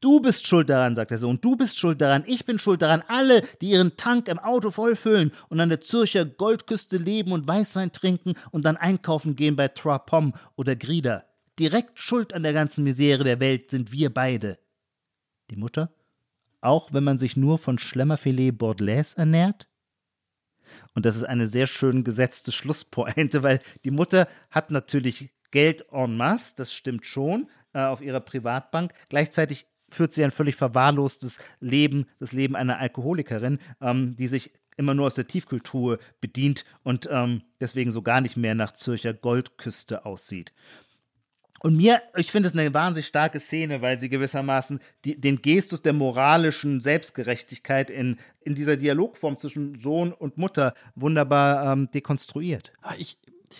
Du bist schuld daran, sagt der Sohn, du bist schuld daran, ich bin schuld daran, alle, die ihren Tank im Auto vollfüllen und an der Zürcher Goldküste leben und Weißwein trinken und dann einkaufen gehen bei Trois Pommes oder Grieder. Direkt schuld an der ganzen Misere der Welt sind wir beide. Die Mutter? Auch wenn man sich nur von Schlemmerfilet Bordelaise ernährt? Und das ist eine sehr schön gesetzte Schlusspointe, weil die Mutter hat natürlich Geld en masse, das stimmt schon, äh, auf ihrer Privatbank. Gleichzeitig führt sie ein völlig verwahrlostes Leben, das Leben einer Alkoholikerin, ähm, die sich immer nur aus der Tiefkultur bedient und ähm, deswegen so gar nicht mehr nach Zürcher Goldküste aussieht. Und mir, ich finde es eine wahnsinnig starke Szene, weil sie gewissermaßen die, den Gestus der moralischen Selbstgerechtigkeit in, in dieser Dialogform zwischen Sohn und Mutter wunderbar ähm, dekonstruiert. Ah, ich,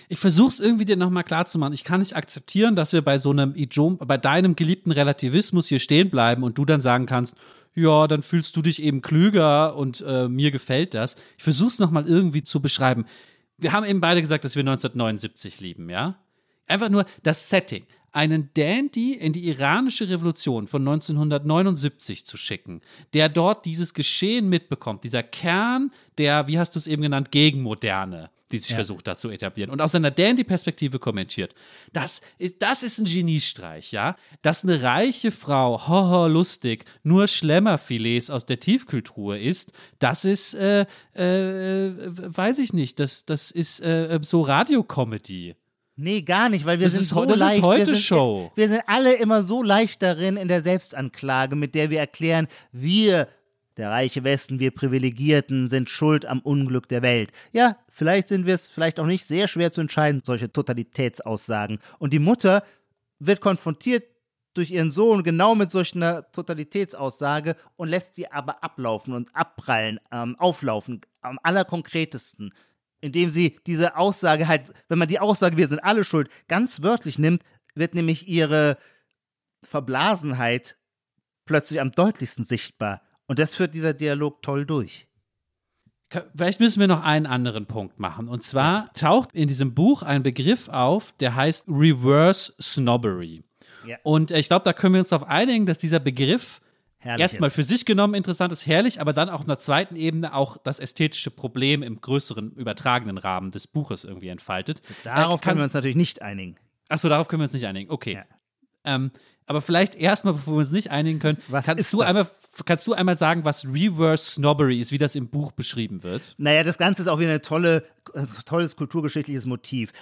ich versuche es irgendwie dir nochmal klarzumachen. Ich kann nicht akzeptieren, dass wir bei so einem Ijom, bei deinem geliebten Relativismus hier stehen bleiben und du dann sagen kannst, ja, dann fühlst du dich eben klüger und äh, mir gefällt das. Ich versuche es nochmal irgendwie zu beschreiben. Wir haben eben beide gesagt, dass wir 1979 lieben, ja? Einfach nur das Setting einen Dandy in die iranische Revolution von 1979 zu schicken, der dort dieses Geschehen mitbekommt, dieser Kern der, wie hast du es eben genannt, Gegenmoderne, die sich ja. versucht da zu etablieren und aus seiner Dandy-Perspektive kommentiert. Das ist, das ist ein Geniestreich, ja? Dass eine reiche Frau, hoho, lustig, nur Schlemmerfilets aus der Tiefkühltruhe isst, das ist, äh, äh, weiß ich nicht, das, das ist äh, so Radiocomedy. Nee, gar nicht, weil wir das sind ist, so das leicht. Ist heute wir, sind, Show. wir sind alle immer so leicht darin in der Selbstanklage, mit der wir erklären, wir, der reiche Westen, wir Privilegierten, sind schuld am Unglück der Welt. Ja, vielleicht sind wir es vielleicht auch nicht sehr schwer zu entscheiden, solche Totalitätsaussagen. Und die Mutter wird konfrontiert durch ihren Sohn genau mit solch einer Totalitätsaussage und lässt sie aber ablaufen und abprallen, ähm, auflaufen, am allerkonkretesten indem sie diese Aussage halt, wenn man die Aussage, wir sind alle schuld, ganz wörtlich nimmt, wird nämlich ihre Verblasenheit plötzlich am deutlichsten sichtbar. Und das führt dieser Dialog toll durch. Vielleicht müssen wir noch einen anderen Punkt machen. Und zwar taucht in diesem Buch ein Begriff auf, der heißt Reverse Snobbery. Ja. Und ich glaube, da können wir uns darauf einigen, dass dieser Begriff erstmal für sich genommen interessant ist, herrlich, aber dann auch auf einer zweiten Ebene auch das ästhetische Problem im größeren, übertragenen Rahmen des Buches irgendwie entfaltet. Darauf äh, können wir uns natürlich nicht einigen. Achso, darauf können wir uns nicht einigen. Okay. Ja. Ähm, aber vielleicht erstmal, bevor wir uns nicht einigen können, was kannst du das? einmal kannst du einmal sagen, was Reverse Snobbery ist, wie das im Buch beschrieben wird? Naja, das Ganze ist auch wieder ein tolle, tolles kulturgeschichtliches Motiv.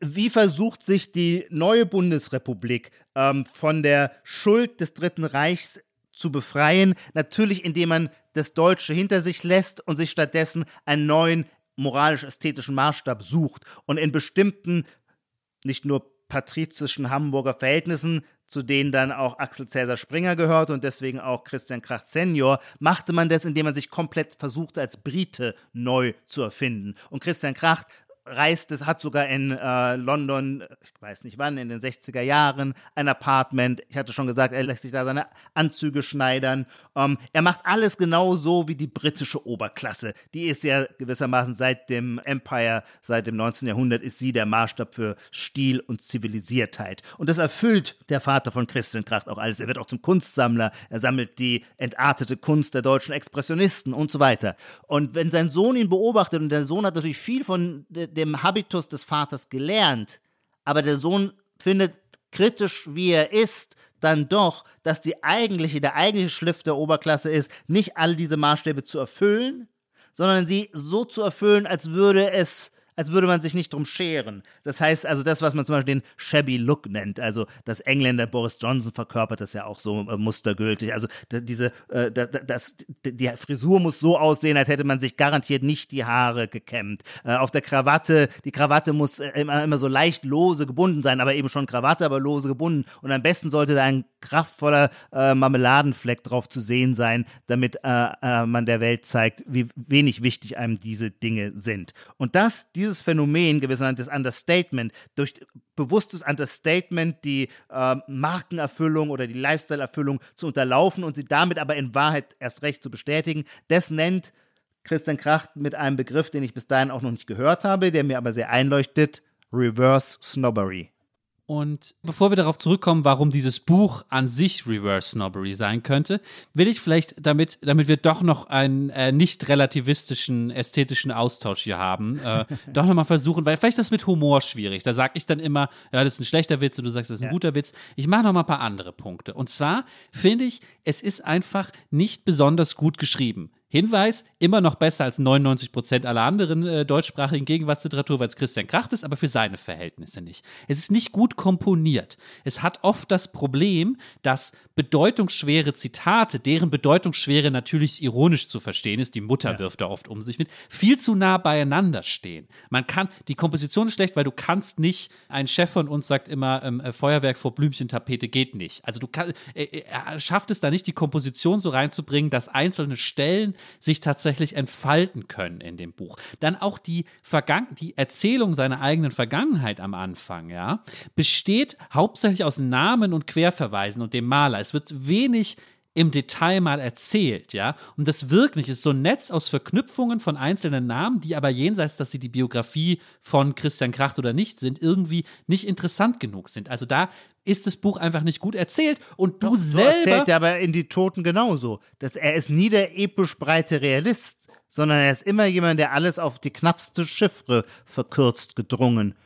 Wie versucht sich die neue Bundesrepublik ähm, von der Schuld des Dritten Reichs zu befreien. Natürlich, indem man das Deutsche hinter sich lässt und sich stattdessen einen neuen moralisch-ästhetischen Maßstab sucht und in bestimmten, nicht nur patrizischen Hamburger Verhältnissen, zu denen dann auch Axel Cäsar Springer gehört und deswegen auch Christian Kracht Senior, machte man das, indem man sich komplett versuchte, als Brite neu zu erfinden. Und Christian Kracht reist es, hat sogar in äh, London, ich weiß nicht wann, in den 60er Jahren, ein Apartment. Ich hatte schon gesagt, er lässt sich da seine Anzüge schneidern. Ähm, er macht alles genau so wie die britische Oberklasse. Die ist ja gewissermaßen seit dem Empire, seit dem 19. Jahrhundert, ist sie der Maßstab für Stil und Zivilisiertheit. Und das erfüllt der Vater von Christian Kracht auch alles. Er wird auch zum Kunstsammler. Er sammelt die entartete Kunst der deutschen Expressionisten und so weiter. Und wenn sein Sohn ihn beobachtet, und der Sohn hat natürlich viel von der dem Habitus des Vaters gelernt, aber der Sohn findet kritisch, wie er ist, dann doch, dass die eigentliche, der eigentliche Schliff der Oberklasse ist, nicht all diese Maßstäbe zu erfüllen, sondern sie so zu erfüllen, als würde es als würde man sich nicht drum scheren. Das heißt also das, was man zum Beispiel den shabby Look nennt, also das Engländer Boris Johnson verkörpert das ja auch so äh, mustergültig. Also diese, äh, das, die Frisur muss so aussehen, als hätte man sich garantiert nicht die Haare gekämmt. Äh, auf der Krawatte, die Krawatte muss äh, immer, immer so leicht lose gebunden sein, aber eben schon Krawatte, aber lose gebunden. Und am besten sollte da ein kraftvoller äh, Marmeladenfleck drauf zu sehen sein, damit äh, man der Welt zeigt, wie wenig wichtig einem diese Dinge sind. Und das, dieses dieses Phänomen gewissermaßen Understatement, durch bewusstes Understatement die äh, Markenerfüllung oder die Lifestyle-Erfüllung zu unterlaufen und sie damit aber in Wahrheit erst recht zu bestätigen, das nennt Christian Kracht mit einem Begriff, den ich bis dahin auch noch nicht gehört habe, der mir aber sehr einleuchtet, Reverse Snobbery. Und bevor wir darauf zurückkommen, warum dieses Buch an sich Reverse Snobbery sein könnte, will ich vielleicht damit, damit wir doch noch einen äh, nicht relativistischen ästhetischen Austausch hier haben, äh, doch nochmal versuchen, weil vielleicht ist das mit Humor schwierig. Da sage ich dann immer, ja, das ist ein schlechter Witz und du sagst, das ist ein ja. guter Witz. Ich mache noch mal ein paar andere Punkte. Und zwar finde ich, es ist einfach nicht besonders gut geschrieben Hinweis, immer noch besser als 99 Prozent aller anderen äh, deutschsprachigen Gegenwartsliteratur, weil es Christian Kracht ist, aber für seine Verhältnisse nicht. Es ist nicht gut komponiert. Es hat oft das Problem, dass bedeutungsschwere Zitate, deren Bedeutungsschwere natürlich ironisch zu verstehen ist, die Mutter ja. wirft da oft um sich mit, viel zu nah beieinander stehen. Man kann, die Komposition ist schlecht, weil du kannst nicht, ein Chef von uns sagt immer, ähm, äh, Feuerwerk vor Blümchentapete geht nicht. Also du kannst, äh, äh, er schafft es da nicht, die Komposition so reinzubringen, dass einzelne Stellen sich tatsächlich entfalten können in dem Buch. Dann auch die, Vergangen die Erzählung seiner eigenen Vergangenheit am Anfang, ja, besteht hauptsächlich aus Namen und Querverweisen und dem Maler. Es wird wenig im Detail mal erzählt, ja. Und das wirklich ist so ein Netz aus Verknüpfungen von einzelnen Namen, die aber jenseits, dass sie die Biografie von Christian Kracht oder nicht sind, irgendwie nicht interessant genug sind. Also da ist das Buch einfach nicht gut erzählt und du Doch, selber. So erzählt er aber in die Toten genauso. Dass er ist nie der episch breite Realist, sondern er ist immer jemand, der alles auf die knappste Chiffre verkürzt gedrungen.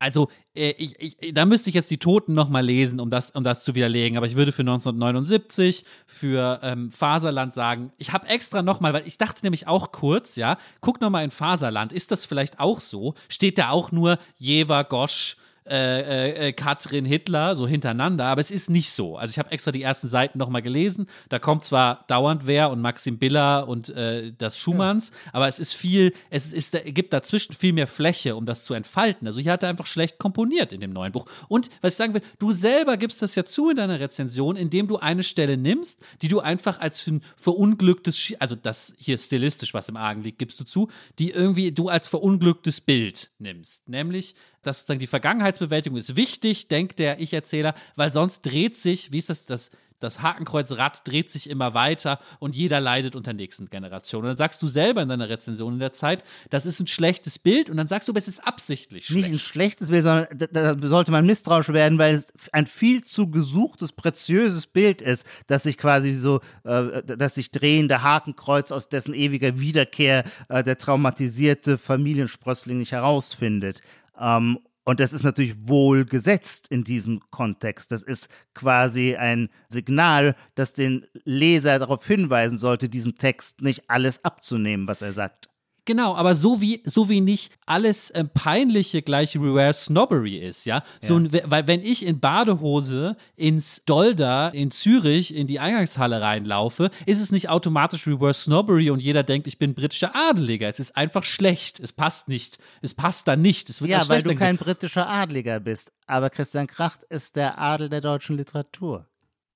Also, äh, ich, ich, da müsste ich jetzt die Toten nochmal lesen, um das, um das zu widerlegen. Aber ich würde für 1979, für ähm, Faserland sagen, ich habe extra nochmal, weil ich dachte nämlich auch kurz, ja, guck nochmal in Faserland, ist das vielleicht auch so? Steht da auch nur Jever, Gosch, äh, äh, äh, Katrin Hitler so hintereinander, aber es ist nicht so. Also ich habe extra die ersten Seiten nochmal gelesen. Da kommt zwar dauernd wer und Maxim Biller und äh, das Schumanns, ja. aber es ist viel, es ist, es gibt dazwischen viel mehr Fläche, um das zu entfalten. Also hier hat er einfach schlecht komponiert in dem neuen Buch. Und was ich sagen will, du selber gibst das ja zu in deiner Rezension, indem du eine Stelle nimmst, die du einfach als für ein verunglücktes, also das hier stilistisch, was im Argen liegt, gibst du zu, die irgendwie du als verunglücktes Bild nimmst. Nämlich dass sozusagen die Vergangenheitsbewältigung ist wichtig, denkt der Ich-Erzähler, weil sonst dreht sich, wie ist das, das, das Hakenkreuzrad dreht sich immer weiter und jeder leidet unter nächsten Generationen. Und dann sagst du selber in deiner Rezension in der Zeit, das ist ein schlechtes Bild und dann sagst du, aber es ist absichtlich schlecht. Nicht ein schlechtes Bild, sondern da, da sollte man misstrauisch werden, weil es ein viel zu gesuchtes, preziöses Bild ist, dass sich quasi so, äh, dass sich drehende Hakenkreuz aus dessen ewiger Wiederkehr äh, der traumatisierte Familiensprössling nicht herausfindet. Ähm, und das ist natürlich wohl gesetzt in diesem Kontext. Das ist quasi ein Signal, das den Leser darauf hinweisen sollte, diesem Text nicht alles abzunehmen, was er sagt. Genau, aber so wie, so wie nicht alles äh, Peinliche gleich Reverse Snobbery ist, ja. So, ja. weil wenn ich in Badehose ins Dolder in Zürich in die Eingangshalle reinlaufe, ist es nicht automatisch Reverse Snobbery und jeder denkt, ich bin britischer Adeliger. Es ist einfach schlecht. Es passt nicht. Es passt da nicht. Es wird ja, weil du kein britischer Adeliger bist. Aber Christian Kracht ist der Adel der deutschen Literatur.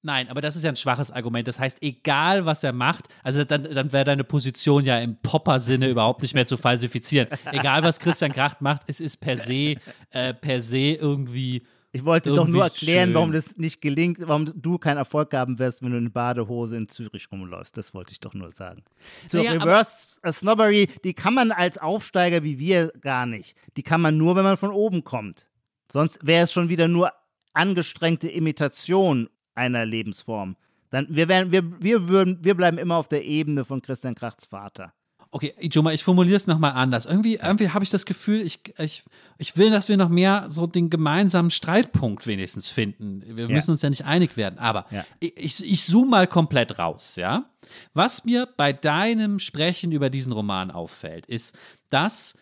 Nein, aber das ist ja ein schwaches Argument. Das heißt, egal was er macht, also dann, dann wäre deine Position ja im Popper-Sinne überhaupt nicht mehr zu falsifizieren. Egal was Christian Kracht macht, es ist per se, äh, per se irgendwie. Ich wollte doch nur erklären, schön. warum das nicht gelingt, warum du keinen Erfolg haben wirst, wenn du in Badehose in Zürich rumläufst. Das wollte ich doch nur sagen. So, naja, Reverse Snobbery, die kann man als Aufsteiger wie wir gar nicht. Die kann man nur, wenn man von oben kommt. Sonst wäre es schon wieder nur angestrengte Imitation einer Lebensform. Dann, wir, werden, wir, wir, würden, wir bleiben immer auf der Ebene von Christian Krachts Vater. Okay, Joma, ich formuliere es nochmal anders. Irgendwie, irgendwie habe ich das Gefühl, ich, ich, ich will, dass wir noch mehr so den gemeinsamen Streitpunkt wenigstens finden. Wir ja. müssen uns ja nicht einig werden. Aber ja. ich, ich zoome mal komplett raus, ja. Was mir bei deinem Sprechen über diesen Roman auffällt, ist, dass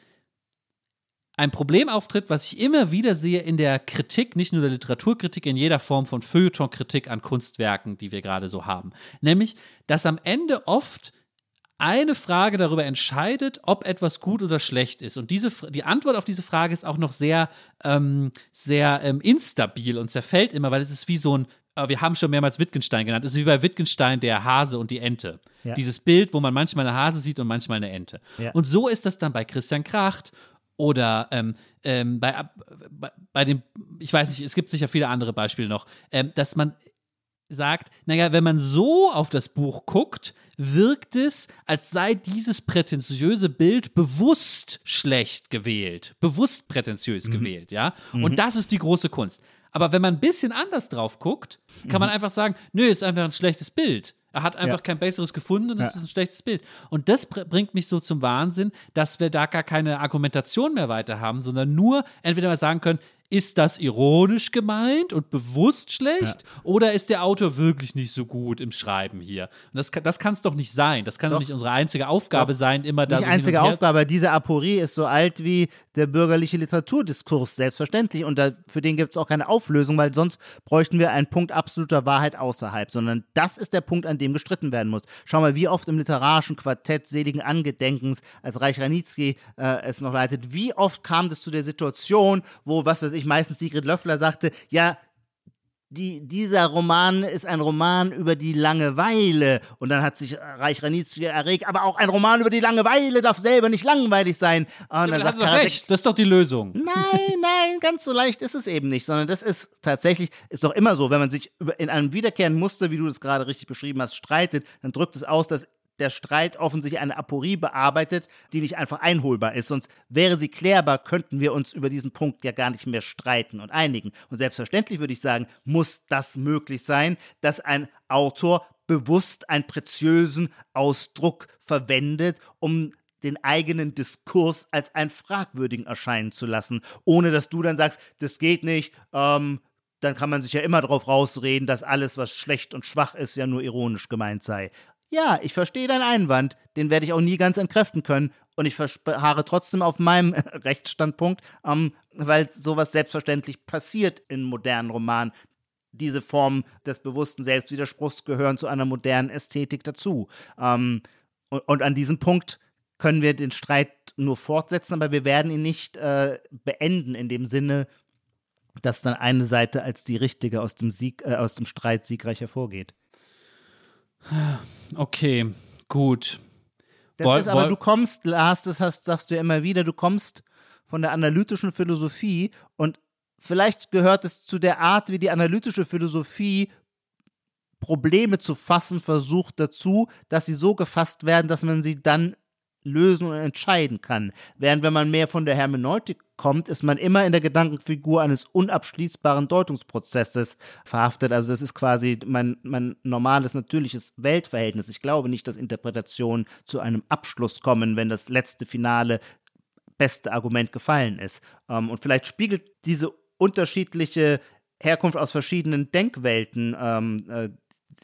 ein Problem auftritt, was ich immer wieder sehe in der Kritik, nicht nur der Literaturkritik, in jeder Form von Feuilleton-Kritik an Kunstwerken, die wir gerade so haben. Nämlich, dass am Ende oft eine Frage darüber entscheidet, ob etwas gut oder schlecht ist. Und diese, die Antwort auf diese Frage ist auch noch sehr, ähm, sehr ähm, instabil und zerfällt immer, weil es ist wie so ein, äh, wir haben schon mehrmals Wittgenstein genannt, es ist wie bei Wittgenstein der Hase und die Ente. Ja. Dieses Bild, wo man manchmal eine Hase sieht und manchmal eine Ente. Ja. Und so ist das dann bei Christian Kracht oder ähm, ähm, bei, bei, bei, dem, ich weiß nicht, es gibt sicher viele andere Beispiele noch, ähm, dass man sagt, naja, wenn man so auf das Buch guckt, wirkt es, als sei dieses prätentiöse Bild bewusst schlecht gewählt, bewusst prätentiös mhm. gewählt, ja. Mhm. Und das ist die große Kunst. Aber wenn man ein bisschen anders drauf guckt, kann mhm. man einfach sagen, nö, ist einfach ein schlechtes Bild. Er hat einfach ja. kein besseres gefunden und es ja. ist ein schlechtes Bild. Und das bringt mich so zum Wahnsinn, dass wir da gar keine Argumentation mehr weiter haben, sondern nur entweder mal sagen können, ist das ironisch gemeint und bewusst schlecht oder ist der Autor wirklich nicht so gut im Schreiben hier? Und das, kann- das kann es doch nicht sein. Das kann doch, Doch. nicht unsere einzige Aufgabe Doch. sein, immer da Nicht so einzige Aufgabe, diese Aporie ist so alt wie der bürgerliche Literaturdiskurs, selbstverständlich. Und da, für den gibt es auch keine Auflösung, weil sonst bräuchten wir einen Punkt absoluter Wahrheit außerhalb, sondern das ist der Punkt, an dem gestritten werden muss. Schau mal, wie oft im literarischen Quartett seligen Angedenkens, als Reich Ranitzky äh, es noch leitet, wie oft kam es zu der Situation, wo, was weiß ich, meistens Sigrid Löffler sagte, ja, die, dieser Roman ist ein Roman über die Langeweile. Und dann hat sich Reich Ranitzky erregt, aber auch ein Roman über die Langeweile darf selber nicht langweilig sein. Und dann sagt Karasek, recht. Das ist doch die Lösung. Nein, nein, ganz so leicht ist es eben nicht, sondern das ist tatsächlich, ist doch immer so, wenn man sich in einem wiederkehrenden Muster, wie du das gerade richtig beschrieben hast, streitet, dann drückt es aus, dass der Streit offensichtlich eine Aporie bearbeitet, die nicht einfach einholbar ist. Sonst wäre sie klärbar, könnten wir uns über diesen Punkt ja gar nicht mehr streiten und einigen. Und selbstverständlich würde ich sagen, muss das möglich sein, dass ein Autor bewusst einen preziösen Ausdruck verwendet, um den eigenen Diskurs als einen fragwürdigen erscheinen zu lassen, ohne dass du dann sagst, das geht nicht, ähm, dann kann man sich ja immer darauf rausreden, dass alles, was schlecht und schwach ist, ja nur ironisch gemeint sei. Ja, ich verstehe deinen Einwand, den werde ich auch nie ganz entkräften können und ich verharre trotzdem auf meinem Rechtsstandpunkt, ähm, weil sowas selbstverständlich passiert in modernen Romanen. Diese Formen des bewussten Selbstwiderspruchs gehören zu einer modernen Ästhetik dazu. Ähm, und, und an diesem Punkt können wir den Streit nur fortsetzen, aber wir werden ihn nicht äh, beenden in dem Sinne, dass dann eine Seite als die richtige aus dem Sieg, äh, aus dem Streit siegreich hervorgeht. Okay, gut. Das Woll- ist aber, woll- du kommst, Lars, das hast, sagst du ja immer wieder, du kommst von der analytischen Philosophie und vielleicht gehört es zu der Art, wie die analytische Philosophie Probleme zu fassen versucht dazu, dass sie so gefasst werden, dass man sie dann lösen und entscheiden kann. Während wenn man mehr von der Hermeneutik kommt, ist man immer in der Gedankenfigur eines unabschließbaren Deutungsprozesses verhaftet. Also das ist quasi mein, mein normales, natürliches Weltverhältnis. Ich glaube nicht, dass Interpretationen zu einem Abschluss kommen, wenn das letzte Finale beste Argument gefallen ist. Ähm, und vielleicht spiegelt diese unterschiedliche Herkunft aus verschiedenen Denkwelten, ähm, äh,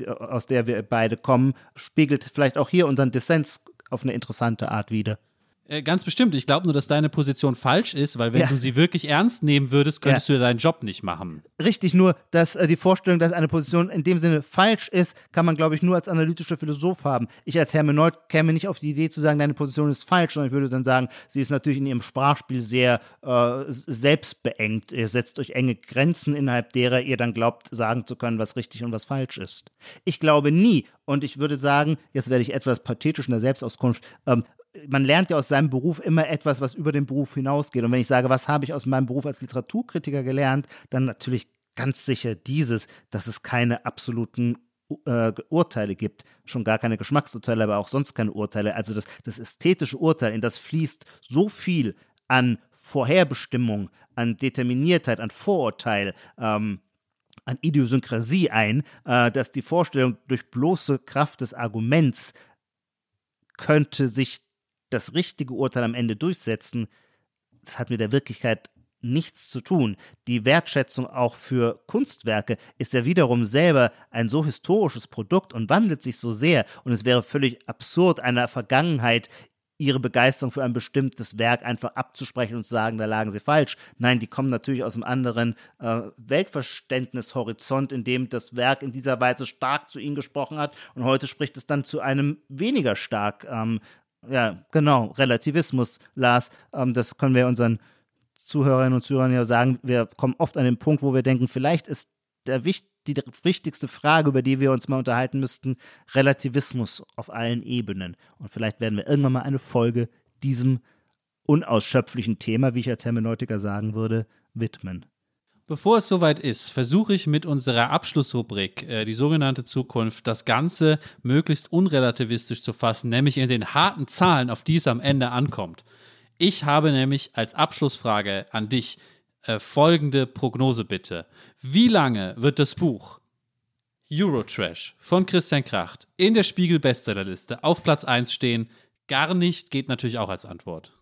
aus der wir beide kommen, spiegelt vielleicht auch hier unseren Dissens auf eine interessante Art wider. Äh, Ganz bestimmt. Ich glaube nur, dass deine Position falsch ist, weil wenn Ja. du sie wirklich ernst nehmen würdest, könntest du deinen Job nicht machen. Richtig, nur, dass äh, die Vorstellung, dass eine Position in dem Sinne falsch ist, kann man, glaube ich, nur als analytischer Philosoph haben. Ich als Hermeneut käme nicht auf die Idee zu sagen, deine Position ist falsch, sondern ich würde dann sagen, sie ist natürlich in ihrem Sprachspiel sehr äh, selbstbeengt. Ihr setzt euch enge Grenzen, innerhalb derer ihr dann glaubt, sagen zu können, was richtig und was falsch ist. Ich glaube nie, und ich würde sagen, jetzt werde ich etwas pathetisch in der Selbstauskunft, ähm, man lernt ja aus seinem Beruf immer etwas, was über den Beruf hinausgeht. Und wenn ich sage, was habe ich aus meinem Beruf als Literaturkritiker gelernt, dann natürlich ganz sicher dieses, dass es keine absoluten äh, Urteile gibt, schon gar keine Geschmacksurteile, aber auch sonst keine Urteile. Also das, das ästhetische Urteil, in das fließt so viel an Vorherbestimmung, an Determiniertheit, an Vorurteil, ähm, an Idiosynkrasie ein, äh, dass die Vorstellung durch bloße Kraft des Arguments könnte sich das richtige Urteil am Ende durchsetzen, das hat mit der Wirklichkeit nichts zu tun. Die Wertschätzung auch für Kunstwerke ist ja wiederum selber ein so historisches Produkt und wandelt sich so sehr. Und es wäre völlig absurd, einer Vergangenheit ihre Begeisterung für ein bestimmtes Werk einfach abzusprechen und zu sagen, da lagen sie falsch. Nein, die kommen natürlich aus einem anderen äh, Weltverständnishorizont, in dem das Werk in dieser Weise stark zu ihnen gesprochen hat und heute spricht es dann zu einem weniger stark. Ähm, ja, genau, Relativismus, Lars, ähm, das können wir unseren Zuhörerinnen und Zuhörern ja sagen, wir kommen oft an den Punkt, wo wir denken, vielleicht ist der wichtig, die wichtigste Frage, über die wir uns mal unterhalten müssten, Relativismus auf allen Ebenen. Und vielleicht werden wir irgendwann mal eine Folge diesem unausschöpflichen Thema, wie ich als Hermeneutiker sagen würde, widmen. Bevor es soweit ist, versuche ich mit unserer Abschlussrubrik, äh, die sogenannte Zukunft, das Ganze möglichst unrelativistisch zu fassen, nämlich in den harten Zahlen, auf die es am Ende ankommt. Ich habe nämlich als Abschlussfrage an dich äh, folgende Prognose bitte. Wie lange wird das Buch Eurotrash von Christian Kracht in der Spiegel Bestsellerliste auf Platz 1 stehen? Gar nicht geht natürlich auch als Antwort.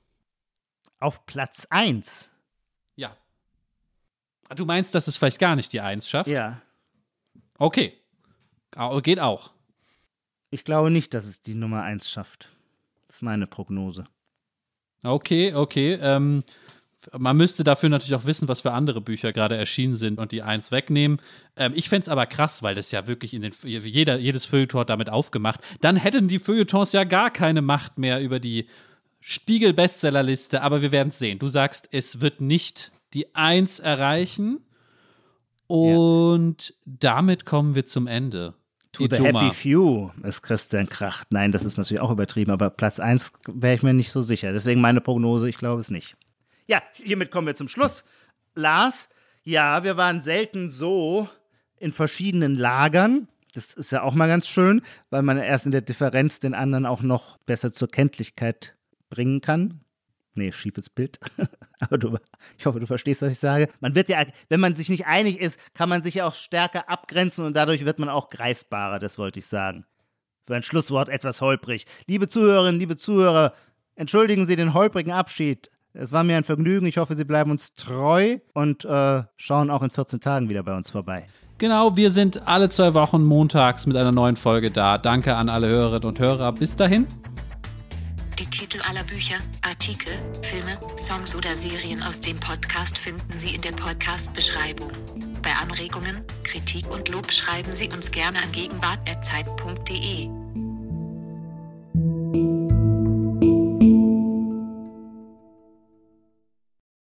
Auf Platz 1. Du meinst, dass es vielleicht gar nicht die Eins schafft? Ja. Okay. Geht auch. Ich glaube nicht, dass es die Nummer 1 schafft. Das ist meine Prognose. Okay, okay. Ähm, man müsste dafür natürlich auch wissen, was für andere Bücher gerade erschienen sind und die eins wegnehmen. Ähm, ich fände es aber krass, weil das ja wirklich in den jeder, jedes Feuilleton hat damit aufgemacht. Dann hätten die Feuilletons ja gar keine Macht mehr über die Spiegel-Bestsellerliste, aber wir werden es sehen. Du sagst, es wird nicht die Eins erreichen. Und damit kommen wir zum Ende. To the Ijoma. happy few ist Christian Kracht. Nein, das ist natürlich auch übertrieben, aber Platz 1 wäre ich mir nicht so sicher. Deswegen meine Prognose, ich glaube es nicht. Ja, hiermit kommen wir zum Schluss. Lars, ja, wir waren selten so in verschiedenen Lagern. Das ist ja auch mal ganz schön, weil man erst in der Differenz den anderen auch noch besser zur Kenntlichkeit bringen kann. Nee, schiefes Bild. Aber du, ich hoffe, du verstehst, was ich sage. Man wird ja, wenn man sich nicht einig ist, kann man sich ja auch stärker abgrenzen und dadurch wird man auch greifbarer, das wollte ich sagen. Für ein Schlusswort etwas holprig. Liebe Zuhörerinnen, liebe Zuhörer, entschuldigen Sie den holprigen Abschied. Es war mir ein Vergnügen. Ich hoffe, Sie bleiben uns treu und äh, schauen auch in 14 Tagen wieder bei uns vorbei. Genau, wir sind alle zwei Wochen montags mit einer neuen Folge da. Danke an alle Hörerinnen und Hörer. Bis dahin. Titel aller Bücher, Artikel, Filme, Songs oder Serien aus dem Podcast finden Sie in der Podcast-Beschreibung. Bei Anregungen, Kritik und Lob schreiben Sie uns gerne an gegenwart.zeit.de.